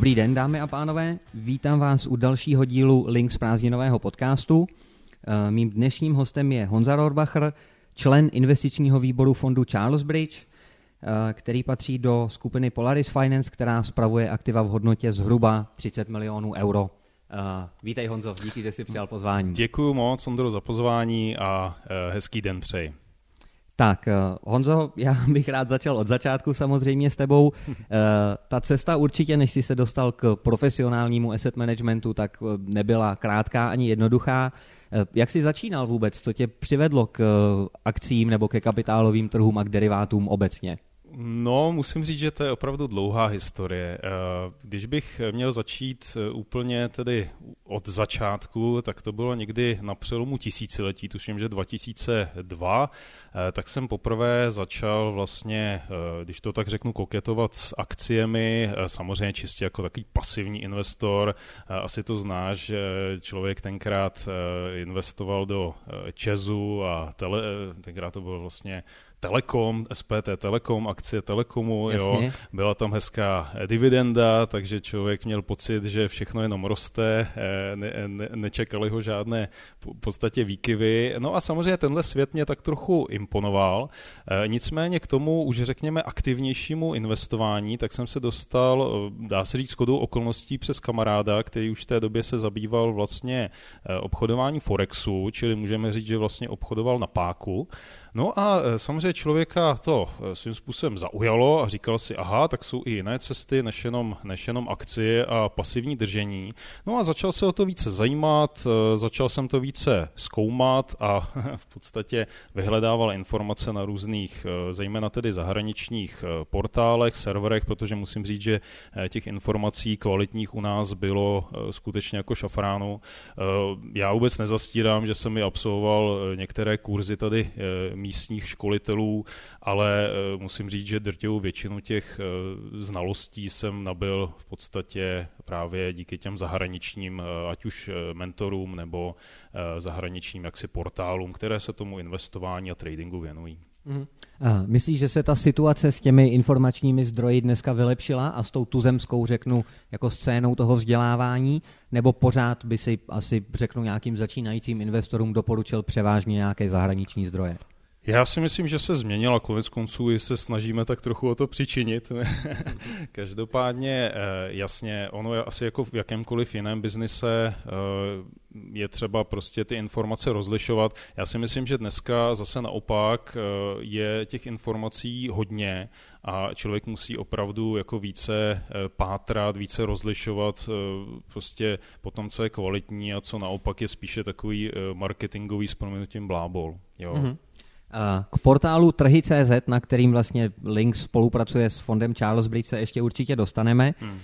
Dobrý den, dámy a pánové. Vítám vás u dalšího dílu Link z prázdninového podcastu. Eh, mým dnešním hostem je Honza Rohrbacher, člen investičního výboru fondu Charles Bridge, eh, který patří do skupiny Polaris Finance, která spravuje aktiva v hodnotě zhruba 30 milionů euro. Eh, vítej Honzo, díky, že jsi přijal pozvání. Děkuji moc, Ondro, za pozvání a hezký den přeji. Tak, eh, Honzo, já bych rád začal od začátku samozřejmě s tebou. Eh, ta cesta určitě, než jsi se dostal k profesionálnímu asset managementu, tak eh, nebyla krátká ani jednoduchá. Jak jsi začínal vůbec? Co tě přivedlo k akcím nebo ke kapitálovým trhům a k derivátům obecně? No, musím říct, že to je opravdu dlouhá historie. Eh, když bych měl začít eh, úplně tedy od začátku, tak to bylo někdy na přelomu tisíciletí, tuším, že 2002, eh, tak jsem poprvé začal vlastně, když to tak řeknu, koketovat s akciemi, samozřejmě čistě jako takový pasivní investor. Asi to znáš, že člověk tenkrát investoval do Česu a tele, tenkrát to bylo vlastně Telekom, SPT Telekom, akcie Telekomu, jo, byla tam hezká dividenda, takže člověk měl pocit, že všechno jenom roste, eh, ne, ne, nečekali ho žádné v podstatě výkyvy. No a samozřejmě tenhle svět mě tak trochu imponoval. Eh, nicméně k tomu už řekněme aktivnějšímu investování, tak jsem se dostal, eh, dá se říct, shodou okolností přes kamaráda, který už v té době se zabýval vlastně obchodování Forexu, čili můžeme říct, že vlastně obchodoval na páku. No a e, samozřejmě člověka to e, svým způsobem zaujalo a říkal si, aha, tak jsou i jiné cesty než jenom, než jenom akcie a pasivní držení. No a začal se o to více zajímat, e, začal jsem to více zkoumat a v podstatě vyhledával informace na různých, zejména tedy zahraničních portálech, serverech, protože musím říct, že těch informací kvalitních u nás bylo skutečně jako šafránu. Já vůbec nezastírám, že jsem i absolvoval některé kurzy tady místních školitelů, ale eh, musím říct, že drtivou většinu těch eh, znalostí jsem nabil v podstatě právě díky těm zahraničním, eh, ať už mentorům nebo zahraničním jaksi portálům, které se tomu investování a tradingu věnují. Mm. Myslíš, že se ta situace s těmi informačními zdroji dneska vylepšila a s tou tuzemskou, řeknu, jako scénou toho vzdělávání, nebo pořád by si asi, řeknu, nějakým začínajícím investorům doporučil převážně nějaké zahraniční zdroje? Já si myslím, že se změnila, konec konců i se snažíme tak trochu o to přičinit. Každopádně, eh, jasně, ono je asi jako v jakémkoliv jiném biznise eh, je třeba prostě ty informace rozlišovat. Já si myslím, že dneska zase naopak eh, je těch informací hodně a člověk musí opravdu jako více pátrat, více rozlišovat prostě po tom, co je kvalitní a co naopak je spíše takový marketingový s proměnutím blábol. Jo. Mm-hmm. K portálu trhy.cz, na kterým vlastně Link spolupracuje s fondem Charles Bridge, se ještě určitě dostaneme. Hmm.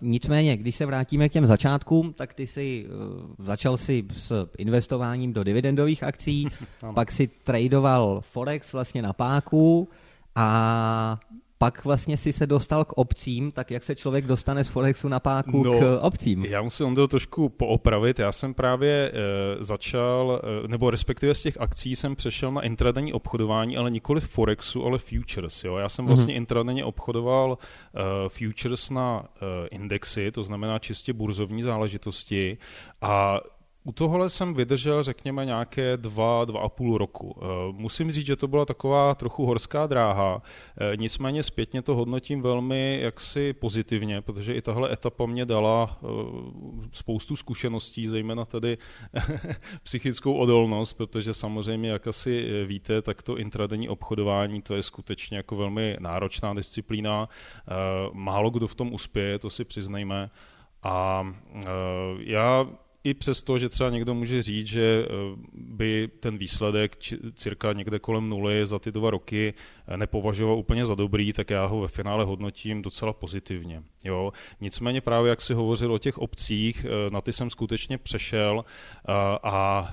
Nicméně, když se vrátíme k těm začátkům, tak ty si uh, začal si s investováním do dividendových akcí, pak si tradoval Forex vlastně na páku a pak vlastně si se dostal k obcím, tak jak se člověk dostane z Forexu na páku no, k obcím? Já musím to trošku poopravit. Já jsem právě e, začal, e, nebo respektive z těch akcí jsem přešel na intradenní obchodování, ale nikoli Forexu, ale futures. Jo? Já jsem vlastně mm-hmm. intradenně obchodoval e, futures na e, indexy, to znamená čistě burzovní záležitosti a u tohohle jsem vydržel, řekněme, nějaké dva, dva a půl roku. Eh, musím říct, že to byla taková trochu horská dráha, eh, nicméně zpětně to hodnotím velmi jaksi pozitivně, protože i tahle etapa mě dala eh, spoustu zkušeností, zejména tedy psychickou odolnost, protože samozřejmě, jak asi víte, tak to intradenní obchodování, to je skutečně jako velmi náročná disciplína. Málo kdo v tom uspěje, to si přiznejme. A já i přesto, že třeba někdo může říct, že eh, by ten výsledek cirka někde kolem nuly za ty dva roky nepovažoval úplně za dobrý, tak já ho ve finále hodnotím docela pozitivně. Jo? Nicméně právě jak si hovořil o těch obcích, eh, na ty jsem skutečně přešel a, a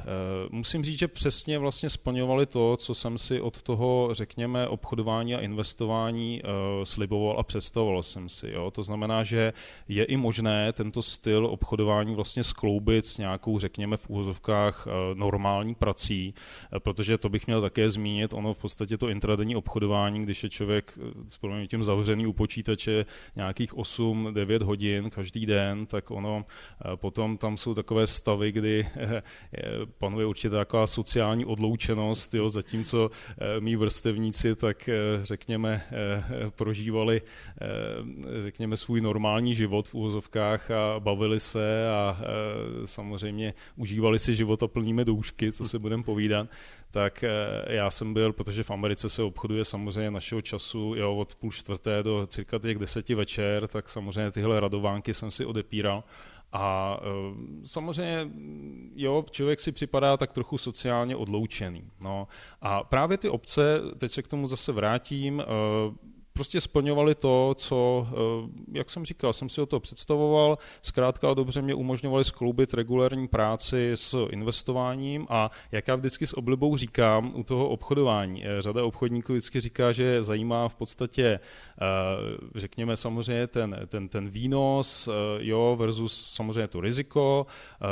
musím říct, že přesně vlastně splňovali to, co jsem si od toho, řekněme, obchodování a investování sliboval a představoval jsem si. Jo? To znamená, že je i možné tento styl obchodování vlastně skloubit s nějakou, řekněme, v úvozovkách eh, normální prací, eh, protože to bych měl také zmínit, ono v podstatě to intradenní obchodování obchodování, když je člověk s tím zavřený u počítače nějakých 8-9 hodin každý den, tak ono potom tam jsou takové stavy, kdy panuje určitě taková sociální odloučenost, jo, zatímco mý vrstevníci tak řekněme prožívali řekněme svůj normální život v úvozovkách a bavili se a samozřejmě užívali si života plnými doušky, co se budeme povídat, tak eh, já jsem byl, protože v Americe se obchoduje samozřejmě našeho času jo, od půl čtvrté do cirka těch deseti večer, tak samozřejmě tyhle radovánky jsem si odepíral. A e, samozřejmě, jo, člověk si připadá tak trochu sociálně odloučený. No. A právě ty obce, teď se k tomu zase vrátím, e, prostě splňovali to, co, eh, jak jsem říkal, jsem si o to představoval, zkrátka dobře mě umožňovali skloubit regulární práci s investováním a jak já vždycky s oblibou říkám u toho obchodování, eh, řada obchodníků vždycky říká, že zajímá v podstatě, eh, řekněme samozřejmě ten, ten, ten výnos, jo, versus samozřejmě to riziko,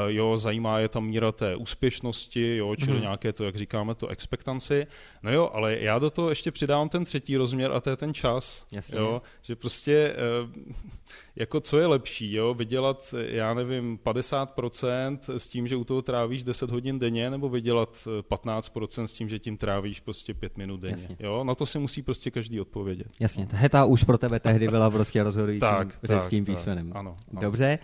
jo, zajímá je tam míra té úspěšnosti, jo, čili mm. nějaké to, jak říkáme, to expectancy. No jo, ale já do toho ještě přidám ten třetí rozměr a to je ten čas čas, Jasně. jo, že prostě eh, jako co je lepší, jo, vydělat, já nevím, 50% s tím, že u toho trávíš 10 hodin denně, nebo vydělat 15% s tím, že tím trávíš prostě 5 minut denně, Jasně. jo, na to si musí prostě každý odpovědět. Jasně, ta heta už pro tebe tehdy byla prostě rozhodujícím tak, řeckým tak, písmenem. Tak, ano, ano. Dobře,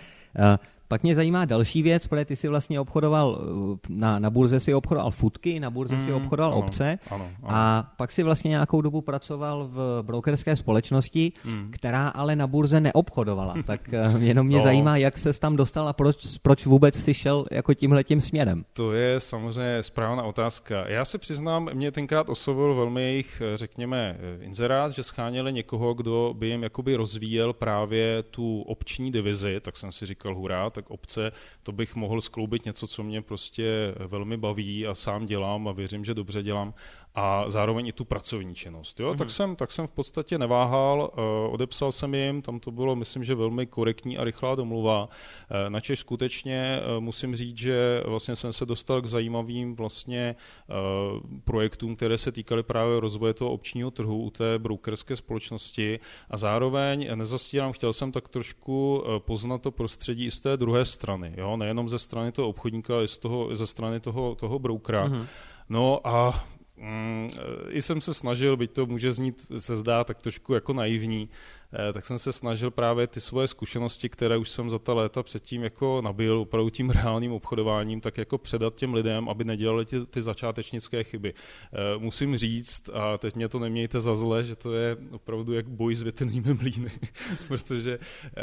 pak mě zajímá další věc, protože ty si vlastně obchodoval, eh, na, na burze si obchodoval futky, na burze mm, si obchodoval ano, obce ano, ano. a pak si vlastně nějakou dobu pracoval v brokerské společnosti, mm. která ale na burze neobchodovala. tak eh, jenom mě no. zajímá, jak se tam dostal a proč, proč vůbec si šel jako tímhle tím směrem. To je samozřejmě správná otázka. Já se přiznám, mě tenkrát oslovil velmi jejich, eh, řekněme, inzerát, že scháněli někoho, kdo by jim jakoby rozvíjel právě tu obční divizi, tak jsem si říkal, hurá, tak obce, to bych mohl skloubit něco, co mě prostě velmi baví a sám dělám a věřím, že dobře dělám a zároveň i tu pracovní činnost. Jo? Mm-hmm. Tak, jsem, tak jsem v podstatě neváhal, uh, odepsal jsem jim, tam to bylo, myslím, že velmi korektní a rychlá domluva. Uh, načež skutečně uh, musím říct, že vlastně jsem se dostal k zajímavým vlastně uh, projektům, které se týkaly právě rozvoje toho občního trhu u té brokerské společnosti a zároveň nezastírám, chtěl jsem tak trošku poznat to prostředí i z té druhé strany, jo? nejenom ze strany toho obchodníka, ale i z toho, ze strany toho, toho brokera. Mm-hmm. No a Mm, I jsem se snažil, byť to může znít, se zdá tak trošku jako naivní, Eh, tak jsem se snažil právě ty svoje zkušenosti, které už jsem za ta léta předtím jako nabil opravdu tím reálným obchodováním, tak jako předat těm lidem, aby nedělali ty, ty začátečnické chyby. Eh, musím říct, a teď mě to nemějte za zle, že to je opravdu jak boj s větrnými mlýny, protože eh,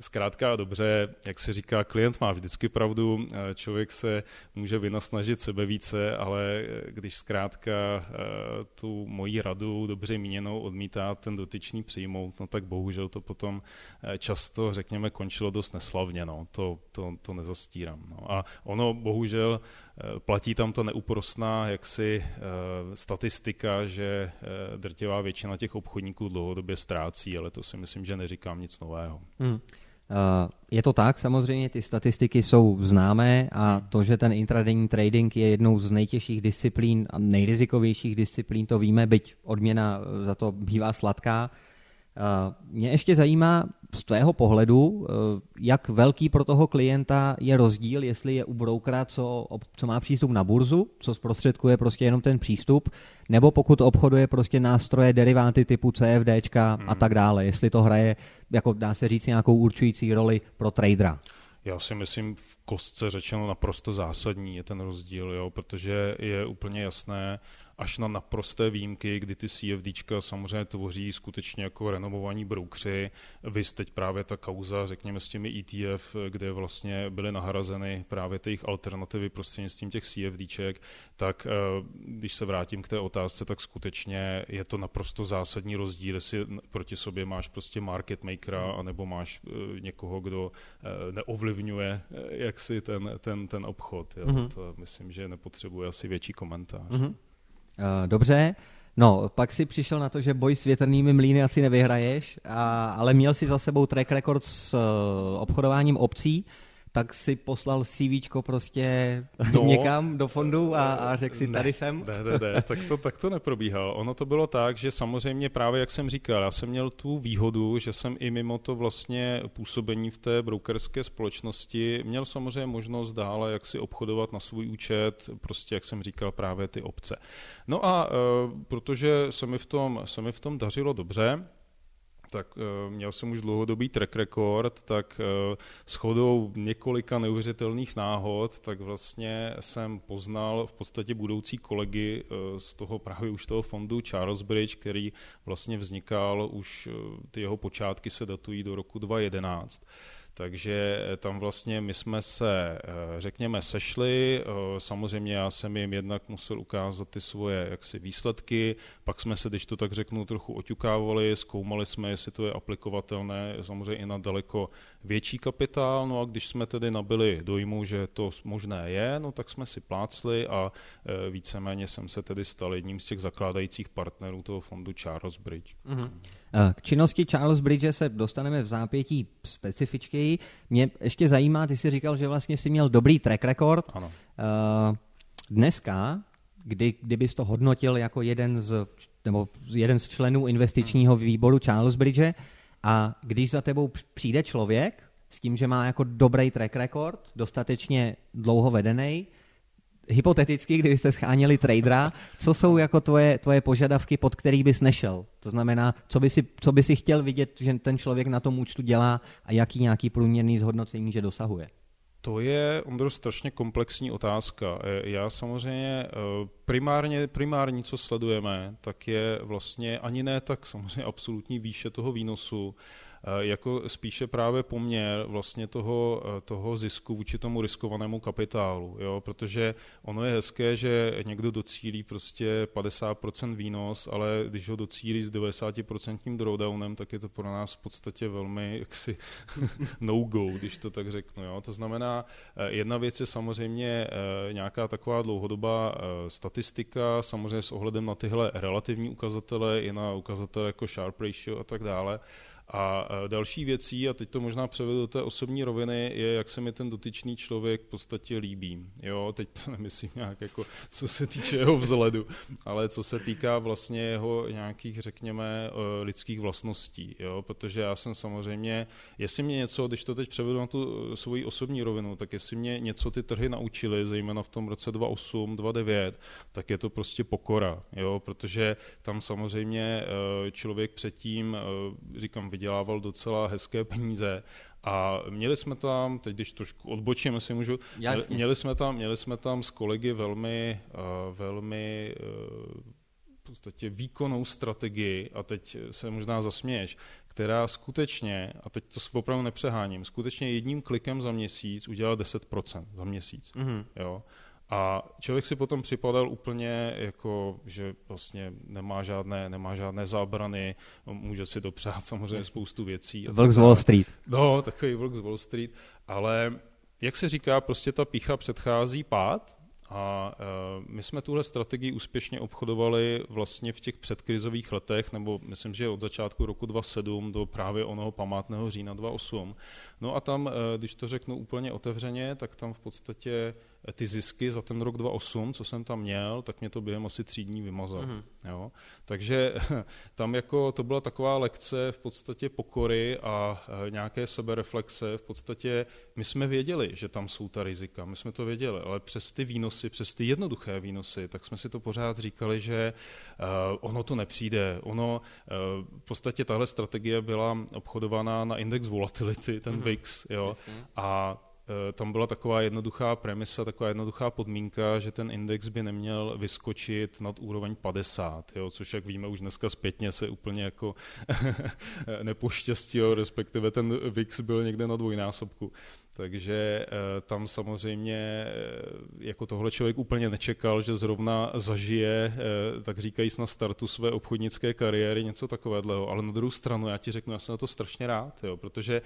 zkrátka dobře, jak se říká, klient má vždycky pravdu, člověk se může vynasnažit sebe více, ale když zkrátka tu moji radu dobře míněnou odmítá ten dotyčný přijmout, no tak tak bohužel to potom eh, často, řekněme, končilo dost neslavně, no. to, to, to nezastírám. No. A ono bohužel eh, platí tam ta neúprostná jaksi eh, statistika, že drtivá většina těch obchodníků dlouhodobě ztrácí, ale to si myslím, že neříkám nic nového. Hmm. Je to tak, samozřejmě ty statistiky jsou známé a hmm. to, že ten intradenní trading je jednou z nejtěžších disciplín a nejrizikovějších disciplín, to víme, byť odměna za to bývá sladká, mě ještě zajímá z tvého pohledu, eh, jak velký pro toho klienta je rozdíl, jestli je u brokera, co, co má přístup na burzu, co zprostředkuje prostě jenom ten přístup, nebo pokud obchoduje prostě nástroje, deriváty typu CFDčka hmm. a tak dále, jestli to hraje, jako dá se říct, nějakou určující roli pro tradera. Já si myslím v kostce řečeno naprosto zásadní je ten rozdíl, jo, protože je úplně jasné, až na naprosté výjimky, kdy ty CFDčka samozřejmě tvoří skutečně jako renomovaní broukři. Vy teď právě ta kauza, řekněme, s těmi ETF, kde vlastně byly nahrazeny právě ty jejich alternativy prostřednictvím těch CFDček, tak eh, když se vrátím k té otázce, tak skutečně je to naprosto zásadní rozdíl, jestli proti sobě máš prostě market makera, hmm. anebo máš eh, někoho, kdo eh, neovlivňuje jaksi ten, ten, ten obchod. Jo. Mm-hmm. To myslím, že nepotřebuje asi větší komentář. Mm-hmm. Uh, dobře, no, pak si přišel na to, že boj s větrnými mlýny asi nevyhraješ, a, ale měl si za sebou track record s uh, obchodováním obcí, tak si poslal CV prostě no, někam do fondu a, a řekl si, ne, tady jsem? Ne, ne, ne, tak to, tak to neprobíhalo. Ono to bylo tak, že samozřejmě právě, jak jsem říkal, já jsem měl tu výhodu, že jsem i mimo to vlastně působení v té brokerské společnosti měl samozřejmě možnost dále jak si obchodovat na svůj účet, prostě, jak jsem říkal, právě ty obce. No a e, protože se mi v tom, se mi v tom dařilo dobře, tak uh, měl jsem už dlouhodobý track record, tak uh, s chodou několika neuvěřitelných náhod, tak vlastně jsem poznal v podstatě budoucí kolegy uh, z toho právě už toho fondu Charles Bridge, který vlastně vznikal už, ty jeho počátky se datují do roku 2011. Takže eh, tam vlastně my jsme se, eh, řekněme, sešli. Eh, samozřejmě já jsem jim jednak musel ukázat ty svoje jaksi výsledky, pak jsme se, když to tak řeknu, trochu oťukávali, zkoumali jsme, jestli to je aplikovatelné samozřejmě i na daleko větší kapitál, no a když jsme tedy nabili dojmu, že to možné je, no tak jsme si plácli a víceméně jsem se tedy stal jedním z těch zakládajících partnerů toho fondu Charles Bridge. Mm-hmm. K činnosti Charles Bridge se dostaneme v zápětí specifičtěji. Mě ještě zajímá, ty jsi říkal, že vlastně si měl dobrý track record. Ano. Dneska, kdy, kdybys to hodnotil jako jeden z, nebo jeden z členů investičního výboru Charles Bridge a když za tebou přijde člověk s tím, že má jako dobrý track record, dostatečně dlouho vedený, hypoteticky, kdybyste scháněli tradera, co jsou jako tvoje, tvoje požadavky, pod který bys nešel? To znamená, co by, si, co by si chtěl vidět, že ten člověk na tom účtu dělá a jaký nějaký průměrný zhodnocení, že dosahuje? To je, Ondro, strašně komplexní otázka. E, já samozřejmě e, primárně, primární, co sledujeme, tak je vlastně ani ne tak samozřejmě absolutní výše toho výnosu, jako spíše právě poměr vlastně toho, eh, toho zisku vůči tomu riskovanému kapitálu, jo? protože ono je hezké, že někdo docílí prostě 50% výnos, ale když ho docílí s 90% drawdownem, tak je to pro nás v podstatě velmi jaksi no-go, když to tak řeknu. Jo? To znamená, eh, jedna věc je samozřejmě nějaká taková dlouhodobá statistika, samozřejmě s ohledem na tyhle relativní ukazatele, i na ukazatele jako Sharp Ratio a tak dále, a další věcí, a teď to možná převedu do té osobní roviny, je, jak se mi ten dotyčný člověk v podstatě líbí. Jo, teď to nemyslím nějak jako, co se týče jeho vzhledu, ale co se týká vlastně jeho nějakých, řekněme, eh, lidských vlastností. Jo, protože já jsem samozřejmě, jestli mě něco, když to teď převedu na tu eh, svoji osobní rovinu, tak jestli mě něco ty trhy naučily, zejména v tom roce 2008, 2009, tak je to prostě pokora, jo, protože tam samozřejmě člověk předtím, říkám, vydělával docela hezké peníze a měli jsme tam, teď když trošku odbočím, si můžu, Jasně. měli jsme tam, měli jsme tam s kolegy velmi, uh, velmi uh, v podstatě výkonnou strategii, a teď se možná zasměješ, která skutečně, a teď to opravdu nepřeháním, skutečně jedním klikem za měsíc udělala 10% za měsíc. Mm-hmm. Jo? A člověk si potom připadal úplně jako, že vlastně nemá žádné, nemá žádné zábrany, může si dopřát samozřejmě spoustu věcí. Vlk z Wall Street. No, takový vlk z Wall Street. Ale jak se říká, prostě ta pícha předchází pád a uh, my jsme tuhle strategii úspěšně obchodovali vlastně v těch předkrizových letech, nebo myslím, že od začátku roku 2007 do právě onoho památného října 2008. No a tam, uh, když to řeknu úplně otevřeně, tak tam v podstatě ty zisky za ten rok 2008, co jsem tam měl, tak mě to během asi tří dní vymazal. Mm-hmm. Jo? Takže tam jako to byla taková lekce v podstatě pokory a e, nějaké sebereflexe. V podstatě my jsme věděli, že tam jsou ta rizika, my jsme to věděli, ale přes ty výnosy, přes ty jednoduché výnosy, tak jsme si to pořád říkali, že uh, ono to nepřijde. Ono, uh, v podstatě tahle strategie byla obchodovaná na index volatility, ten mm-hmm. VIX, jo, a tam byla taková jednoduchá premisa, taková jednoduchá podmínka, že ten index by neměl vyskočit nad úroveň 50, jo, což jak víme už dneska zpětně se úplně jako nepoštěstil, respektive ten VIX byl někde na dvojnásobku. Takže eh, tam samozřejmě eh, jako tohle člověk úplně nečekal, že zrovna zažije, eh, tak říkajíc na startu své obchodnické kariéry něco takového. Ale na druhou stranu já ti řeknu, já jsem na to strašně rád, jo, protože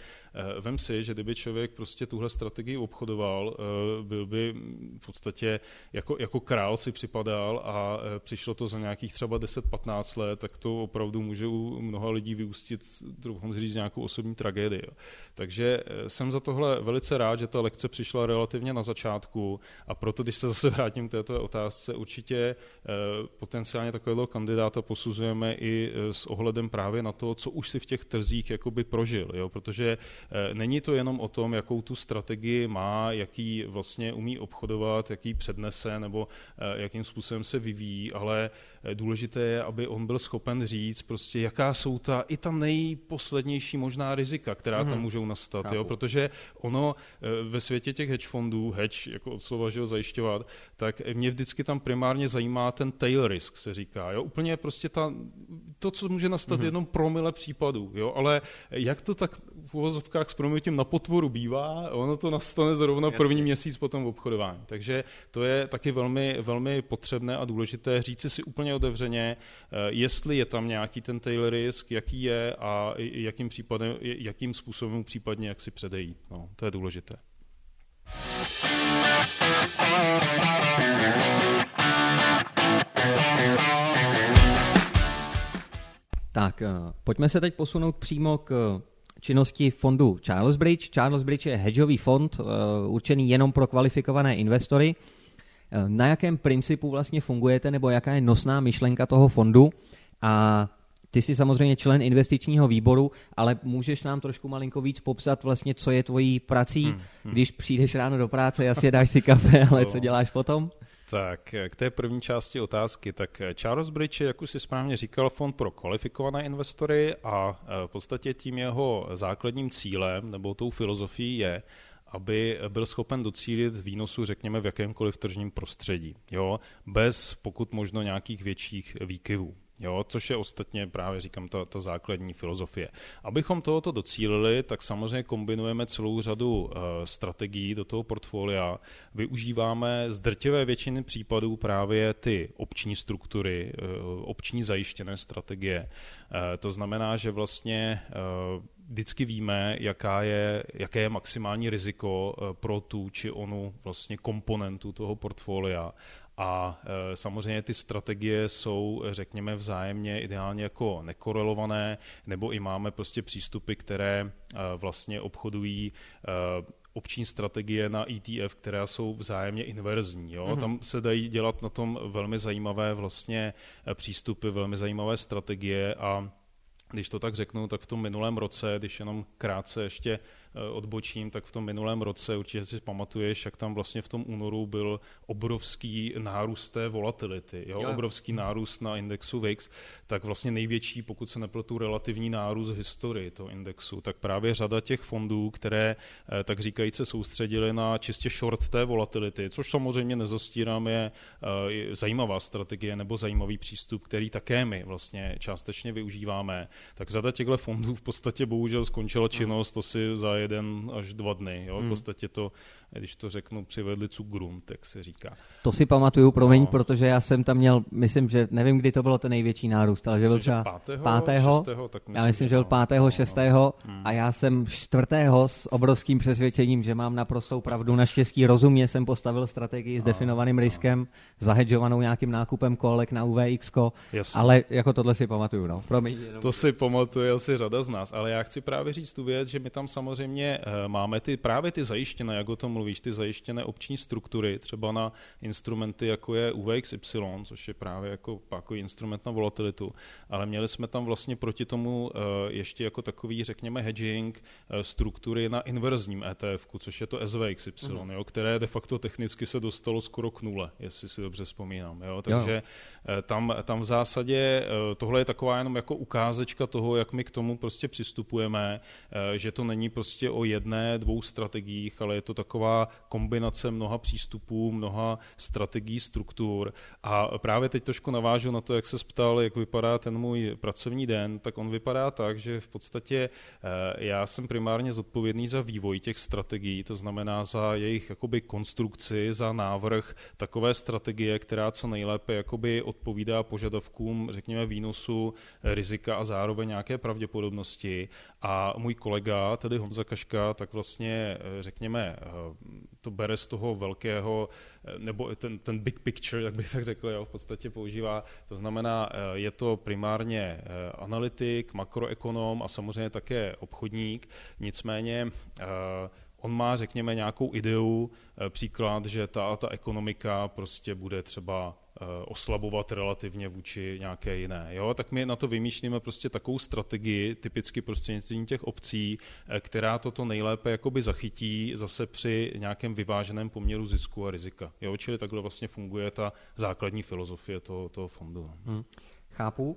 vem si, že kdyby člověk prostě tuhle strategii obchodoval, byl by v podstatě jako, jako král si připadal a přišlo to za nějakých třeba 10-15 let, tak to opravdu může u mnoha lidí vyústit, troufám říct, nějakou osobní tragédii. Jo. Takže jsem za tohle velice velice rád, že ta lekce přišla relativně na začátku a proto, když se zase vrátím k této otázce, určitě potenciálně takového kandidáta posuzujeme i s ohledem právě na to, co už si v těch trzích jakoby prožil, jo? protože není to jenom o tom, jakou tu strategii má, jaký vlastně umí obchodovat, jaký přednese nebo jakým způsobem se vyvíjí, ale důležité je, aby on byl schopen říct, prostě jaká jsou ta i ta nejposlednější možná rizika, která mm-hmm. tam mhm. můžou nastat, jo? protože ono eh, ve světě těch hedge fondů, hedge jako od slova, že ho zajišťovat, tak mě vždycky tam primárně zajímá ten tail risk, se říká, jo? úplně prostě ta, to, co může nastat mm-hmm. jenom promile případů, jo? ale jak to tak v uvozovkách s proměnutím na potvoru bývá, ono to nastane zrovna Jasně. první měsíc potom v obchodování. Takže to je taky velmi, velmi potřebné a důležité říci si úplně otevřeně, eh, jestli je tam nějaký ten tail risk, jaký je a jakým, případem, jakým způsobem případně jak si předejít. No, to je důležité. Tak, eh, pojďme se teď posunout přímo k činnosti fondu Charles Bridge. Charles Bridge je hedžový fond uh, určený jenom pro kvalifikované investory. Uh, na jakém principu vlastně fungujete, nebo jaká je nosná myšlenka toho fondu? A ty jsi samozřejmě člen investičního výboru, ale můžeš nám trošku malinko víc popsat vlastně, co je tvojí prací, hmm, hmm. když přijdeš ráno do práce, jasně dáš si kafe, ale co děláš potom? Tak, k té první části otázky. Tak Charles Bridge je, jak už si správně říkal, fond pro kvalifikované investory a v podstatě tím jeho základním cílem nebo tou filozofií je, aby byl schopen docílit výnosu, řekněme, v jakémkoliv tržním prostředí, jo? bez pokud možno nějakých větších výkyvů. Jo, což je ostatně právě, říkám, ta, ta základní filozofie. Abychom tohoto docílili, tak samozřejmě kombinujeme celou řadu uh, strategií do toho portfolia. Využíváme z drtivé většiny případů právě ty opční struktury, uh, opční zajištěné strategie. Uh, to znamená, že vlastně uh, vždycky víme, jaká je, jaké je maximální riziko pro tu či onu vlastně komponentu toho portfolia a e, samozřejmě ty strategie jsou, řekněme, vzájemně ideálně jako nekorelované, nebo i máme prostě přístupy, které e, vlastně obchodují opční strategie na ETF, které jsou vzájemně inverzní. Jo? Mm-hmm. Tam se dají dělat na tom velmi zajímavé vlastně přístupy, velmi zajímavé strategie a když to tak řeknu, tak v tom minulém roce, když jenom krátce ještě odbočím, tak v tom minulém roce určitě si pamatuješ, jak tam vlastně v tom únoru byl obrovský nárůst té volatility, jo? jo. obrovský nárůst na indexu VIX, tak vlastně největší, pokud se nepletu, relativní nárůst historii toho indexu, tak právě řada těch fondů, které eh, tak říkajíc se soustředily na čistě short té volatility, což samozřejmě nezastírám je eh, zajímavá strategie nebo zajímavý přístup, který také my vlastně částečně využíváme, tak řada těchto fondů v podstatě bohužel skončila činnost, to si za jeden až dva dny. Jo? Hmm. V podstatě to když to řeknu, přivedli cugrun, tak se říká. To si pamatuju, promiň, no. protože já jsem tam měl, myslím, že nevím, kdy to bylo ten největší nárůst, ale že byl třeba pátého, pátého šestého, tak myslím, já myslím, že byl pátého, no, šestého no. a já jsem čtvrtého s obrovským přesvědčením, že mám naprostou pravdu. Naštěstí rozumně jsem postavil strategii s no, definovaným no. riskem, zahedžovanou nějakým nákupem kolek na UVX, ale jako tohle si pamatuju. No. Promiň, jenom... To si pamatuje asi řada z nás, ale já chci právě říct tu věc, že my tam samozřejmě uh, máme ty právě ty zajištěné, jak o tom mluvíš, ty zajištěné opční struktury, třeba na instrumenty, jako je UVXY, což je právě jako pákový instrument na volatilitu, ale měli jsme tam vlastně proti tomu eh, ještě jako takový, řekněme, hedging eh, struktury na inverzním ETF, což je to SVXY, uh-huh. jo, které de facto technicky se dostalo skoro k nule, jestli si dobře vzpomínám. Jo? Takže jo. Eh, tam, tam v zásadě tohle je taková jenom jako ukázečka toho, jak my k tomu prostě přistupujeme, že to není prostě o jedné, dvou strategiích, ale je to taková kombinace mnoha přístupů, mnoha strategií, struktur. A právě teď trošku navážu na to, jak se ptal, jak vypadá ten můj pracovní den, tak on vypadá tak, že v podstatě eh, já jsem primárně zodpovědný za vývoj těch strategií, to znamená za jejich jakoby konstrukci, za návrh takové strategie, která co nejlépe jakoby odpovídá požadavkům, řekněme, výnosu, rizika a zároveň nějaké pravděpodobnosti. A můj kolega, tedy Honza Kaška, tak vlastně, eh, řekněme, eh, to bere z toho velkého, eh, nebo ten, ten big picture, jak bych tak řekl, jo, v podstatě používá. To znamená, je to primárně analytik, makroekonom a samozřejmě také obchodník. Nicméně on má, řekněme, nějakou ideu, příklad, že ta ta ekonomika prostě bude třeba oslabovat relativně vůči nějaké jiné. Jo? Tak my na to vymýšlíme prostě takovou strategii, typicky prostřednictvím těch obcí, která toto nejlépe jakoby zachytí zase při nějakém vyváženém poměru zisku a rizika. Jo? Čili takhle vlastně funguje ta základní filozofie toho, toho fondu. Hmm. Chápu. Uh,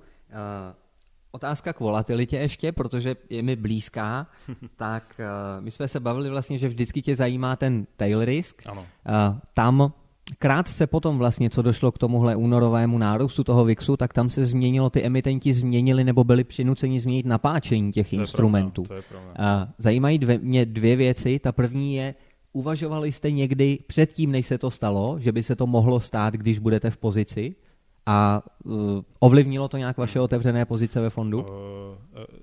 otázka k volatilitě ještě, protože je mi blízká, tak uh, my jsme se bavili vlastně, že vždycky tě zajímá ten tail risk. Ano. Uh, tam krátce potom vlastně, co došlo k tomuhle únorovému nárůstu toho VIXu, tak tam se změnilo, ty emitenti změnili nebo byli přinuceni změnit napáčení těch to instrumentů. Je to je zajímají dvě, mě dvě věci. Ta první je, uvažovali jste někdy předtím, než se to stalo, že by se to mohlo stát, když budete v pozici? A uh, ovlivnilo to nějak vaše otevřené pozice ve fondu? Uh,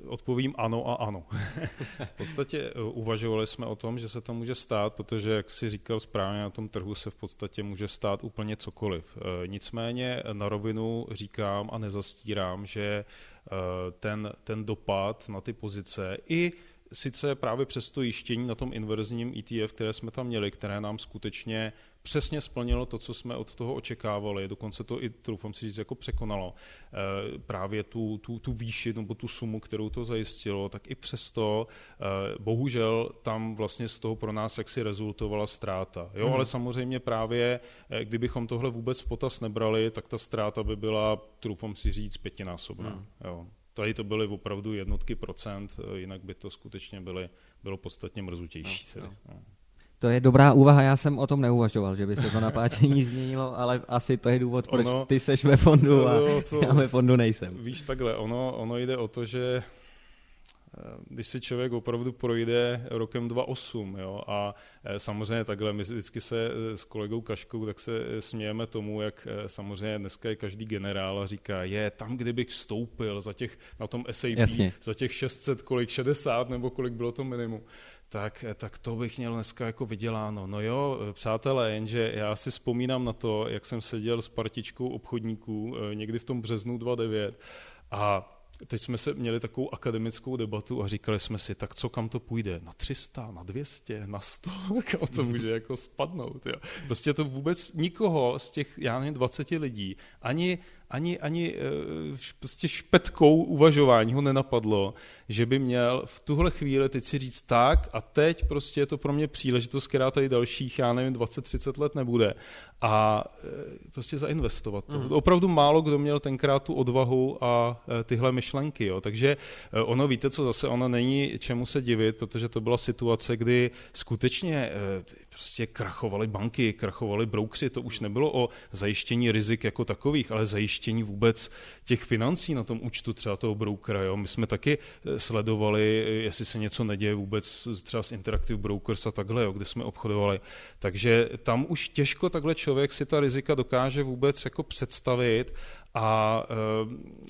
odpovím ano a ano. v podstatě uvažovali jsme o tom, že se to může stát, protože, jak si říkal správně, na tom trhu se v podstatě může stát úplně cokoliv. Nicméně na rovinu říkám a nezastírám, že ten, ten dopad na ty pozice i sice právě přes to jištění na tom inverzním ETF, které jsme tam měli, které nám skutečně přesně splnilo to, co jsme od toho očekávali, dokonce to i, troufám si říct, jako překonalo e, právě tu, tu, tu výši nebo tu sumu, kterou to zajistilo, tak i přesto e, bohužel tam vlastně z toho pro nás jaksi rezultovala ztráta. Jo, hmm. ale samozřejmě právě, e, kdybychom tohle vůbec v potaz nebrali, tak ta ztráta by byla, troufám si říct, pětinásobná. Hmm. Jo. Tady to byly opravdu jednotky procent, jinak by to skutečně byly, bylo podstatně mrzutější. No, no. To je dobrá úvaha, já jsem o tom neuvažoval, že by se to napáčení změnilo, ale asi to je důvod, proč ono, ty seš ve fondu a to, já ve fondu nejsem. Víš takhle, ono, ono jde o to, že eh, když si člověk opravdu projde rokem 2008 jo, a eh, samozřejmě takhle, my vždycky se eh, s kolegou Kaškou tak se smějeme tomu, jak samozřejmě dneska je každý generál a říká, je tam, kdybych vstoupil za těch, na tom SAP, Jasně. za těch 600, kolik, 60 nebo kolik bylo to minimum, tak, tak to bych měl dneska jako vyděláno. No jo, přátelé, jenže já si vzpomínám na to, jak jsem seděl s partičkou obchodníků eh, někdy v tom březnu 2009 a teď jsme se měli takovou akademickou debatu a říkali jsme si, tak co kam to půjde? Na 300, na 200, na 100? Kam to může jako spadnout? Jo? Prostě to vůbec nikoho z těch, já nevím, 20 lidí, ani ani, ani eh, prostě špetkou uvažování ho nenapadlo, že by měl v tuhle chvíli teď si říct tak a teď prostě je to pro mě příležitost, která tady dalších, já nevím, 20-30 let nebude a eh, prostě zainvestovat to. Mm. Opravdu málo kdo měl tenkrát tu odvahu a eh, tyhle myšlenky. Jo. Takže ono, víte co, zase ono není čemu se divit, protože to byla situace, kdy skutečně prostě krachovaly banky, krachovaly broukři, to už nebylo o zajištění rizik jako takových, ale zajištění vůbec těch financí na tom účtu třeba toho broukera. Jo. My jsme taky eh, sledovali, eh, jestli se něco neděje vůbec třeba s Interactive Brokers a takhle, jo, kde jsme obchodovali. Takže tam už těžko takhle člověk si ta rizika dokáže vůbec jako představit a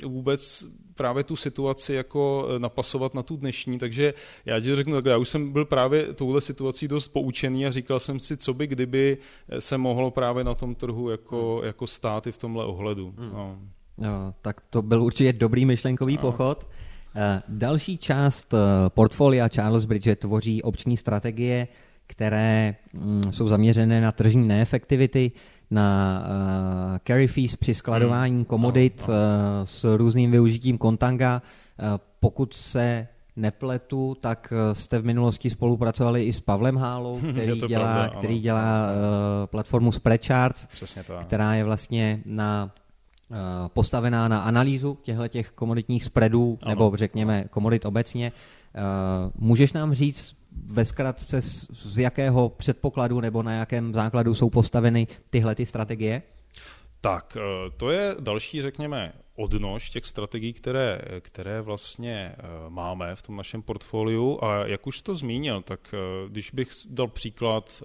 e, vůbec právě tu situaci jako e, napasovat na tu dnešní, takže já ti řeknu takhle, já už jsem byl právě touhle situací dost poučený a říkal jsem si, co by kdyby se mohlo právě na tom trhu jako, hmm. jako stát i v tomhle ohledu. Hmm. No. No, tak to byl určitě dobrý myšlenkový no. pochod. Další část portfolia Charles Bridget tvoří obční strategie, které mm, jsou zaměřené na tržní neefektivity, na uh, carry fees při skladování hmm. komodit no, no. Uh, s různým využitím kontanga. Uh, pokud se nepletu, tak jste v minulosti spolupracovali i s Pavlem Hálou, který dělá, pravda, který dělá uh, platformu Spreadcharts, která je vlastně na uh, postavená na analýzu těchto těch komoditních spreadů, ano. nebo řekněme komodit obecně. Uh, můžeš nám říct, ve zkratce z, z jakého předpokladu nebo na jakém základu jsou postaveny tyhle ty strategie? Tak, eh, to je další, řekněme, odnož těch strategií, které, které vlastně eh, máme v tom našem portfoliu. A jak už to zmínil, tak eh, když bych dal příklad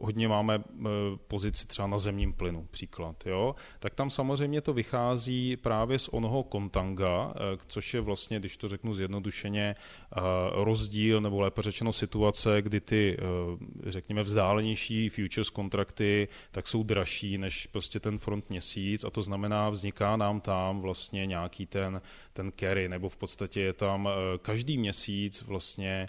hodně máme eh, pozici třeba na zemním plynu, příklad, jo, tak tam samozřejmě to vychází právě z onoho kontanga, eh, což je vlastně, když to řeknu zjednodušeně, eh, rozdíl, nebo lépe řečeno situace, kdy ty, řekněme, vzdálenější futures kontrakty, tak jsou dražší než prostě ten front měsíc a to znamená, vzniká nám tam vlastně nějaký ten, ten carry, nebo v podstatě je tam každý měsíc vlastně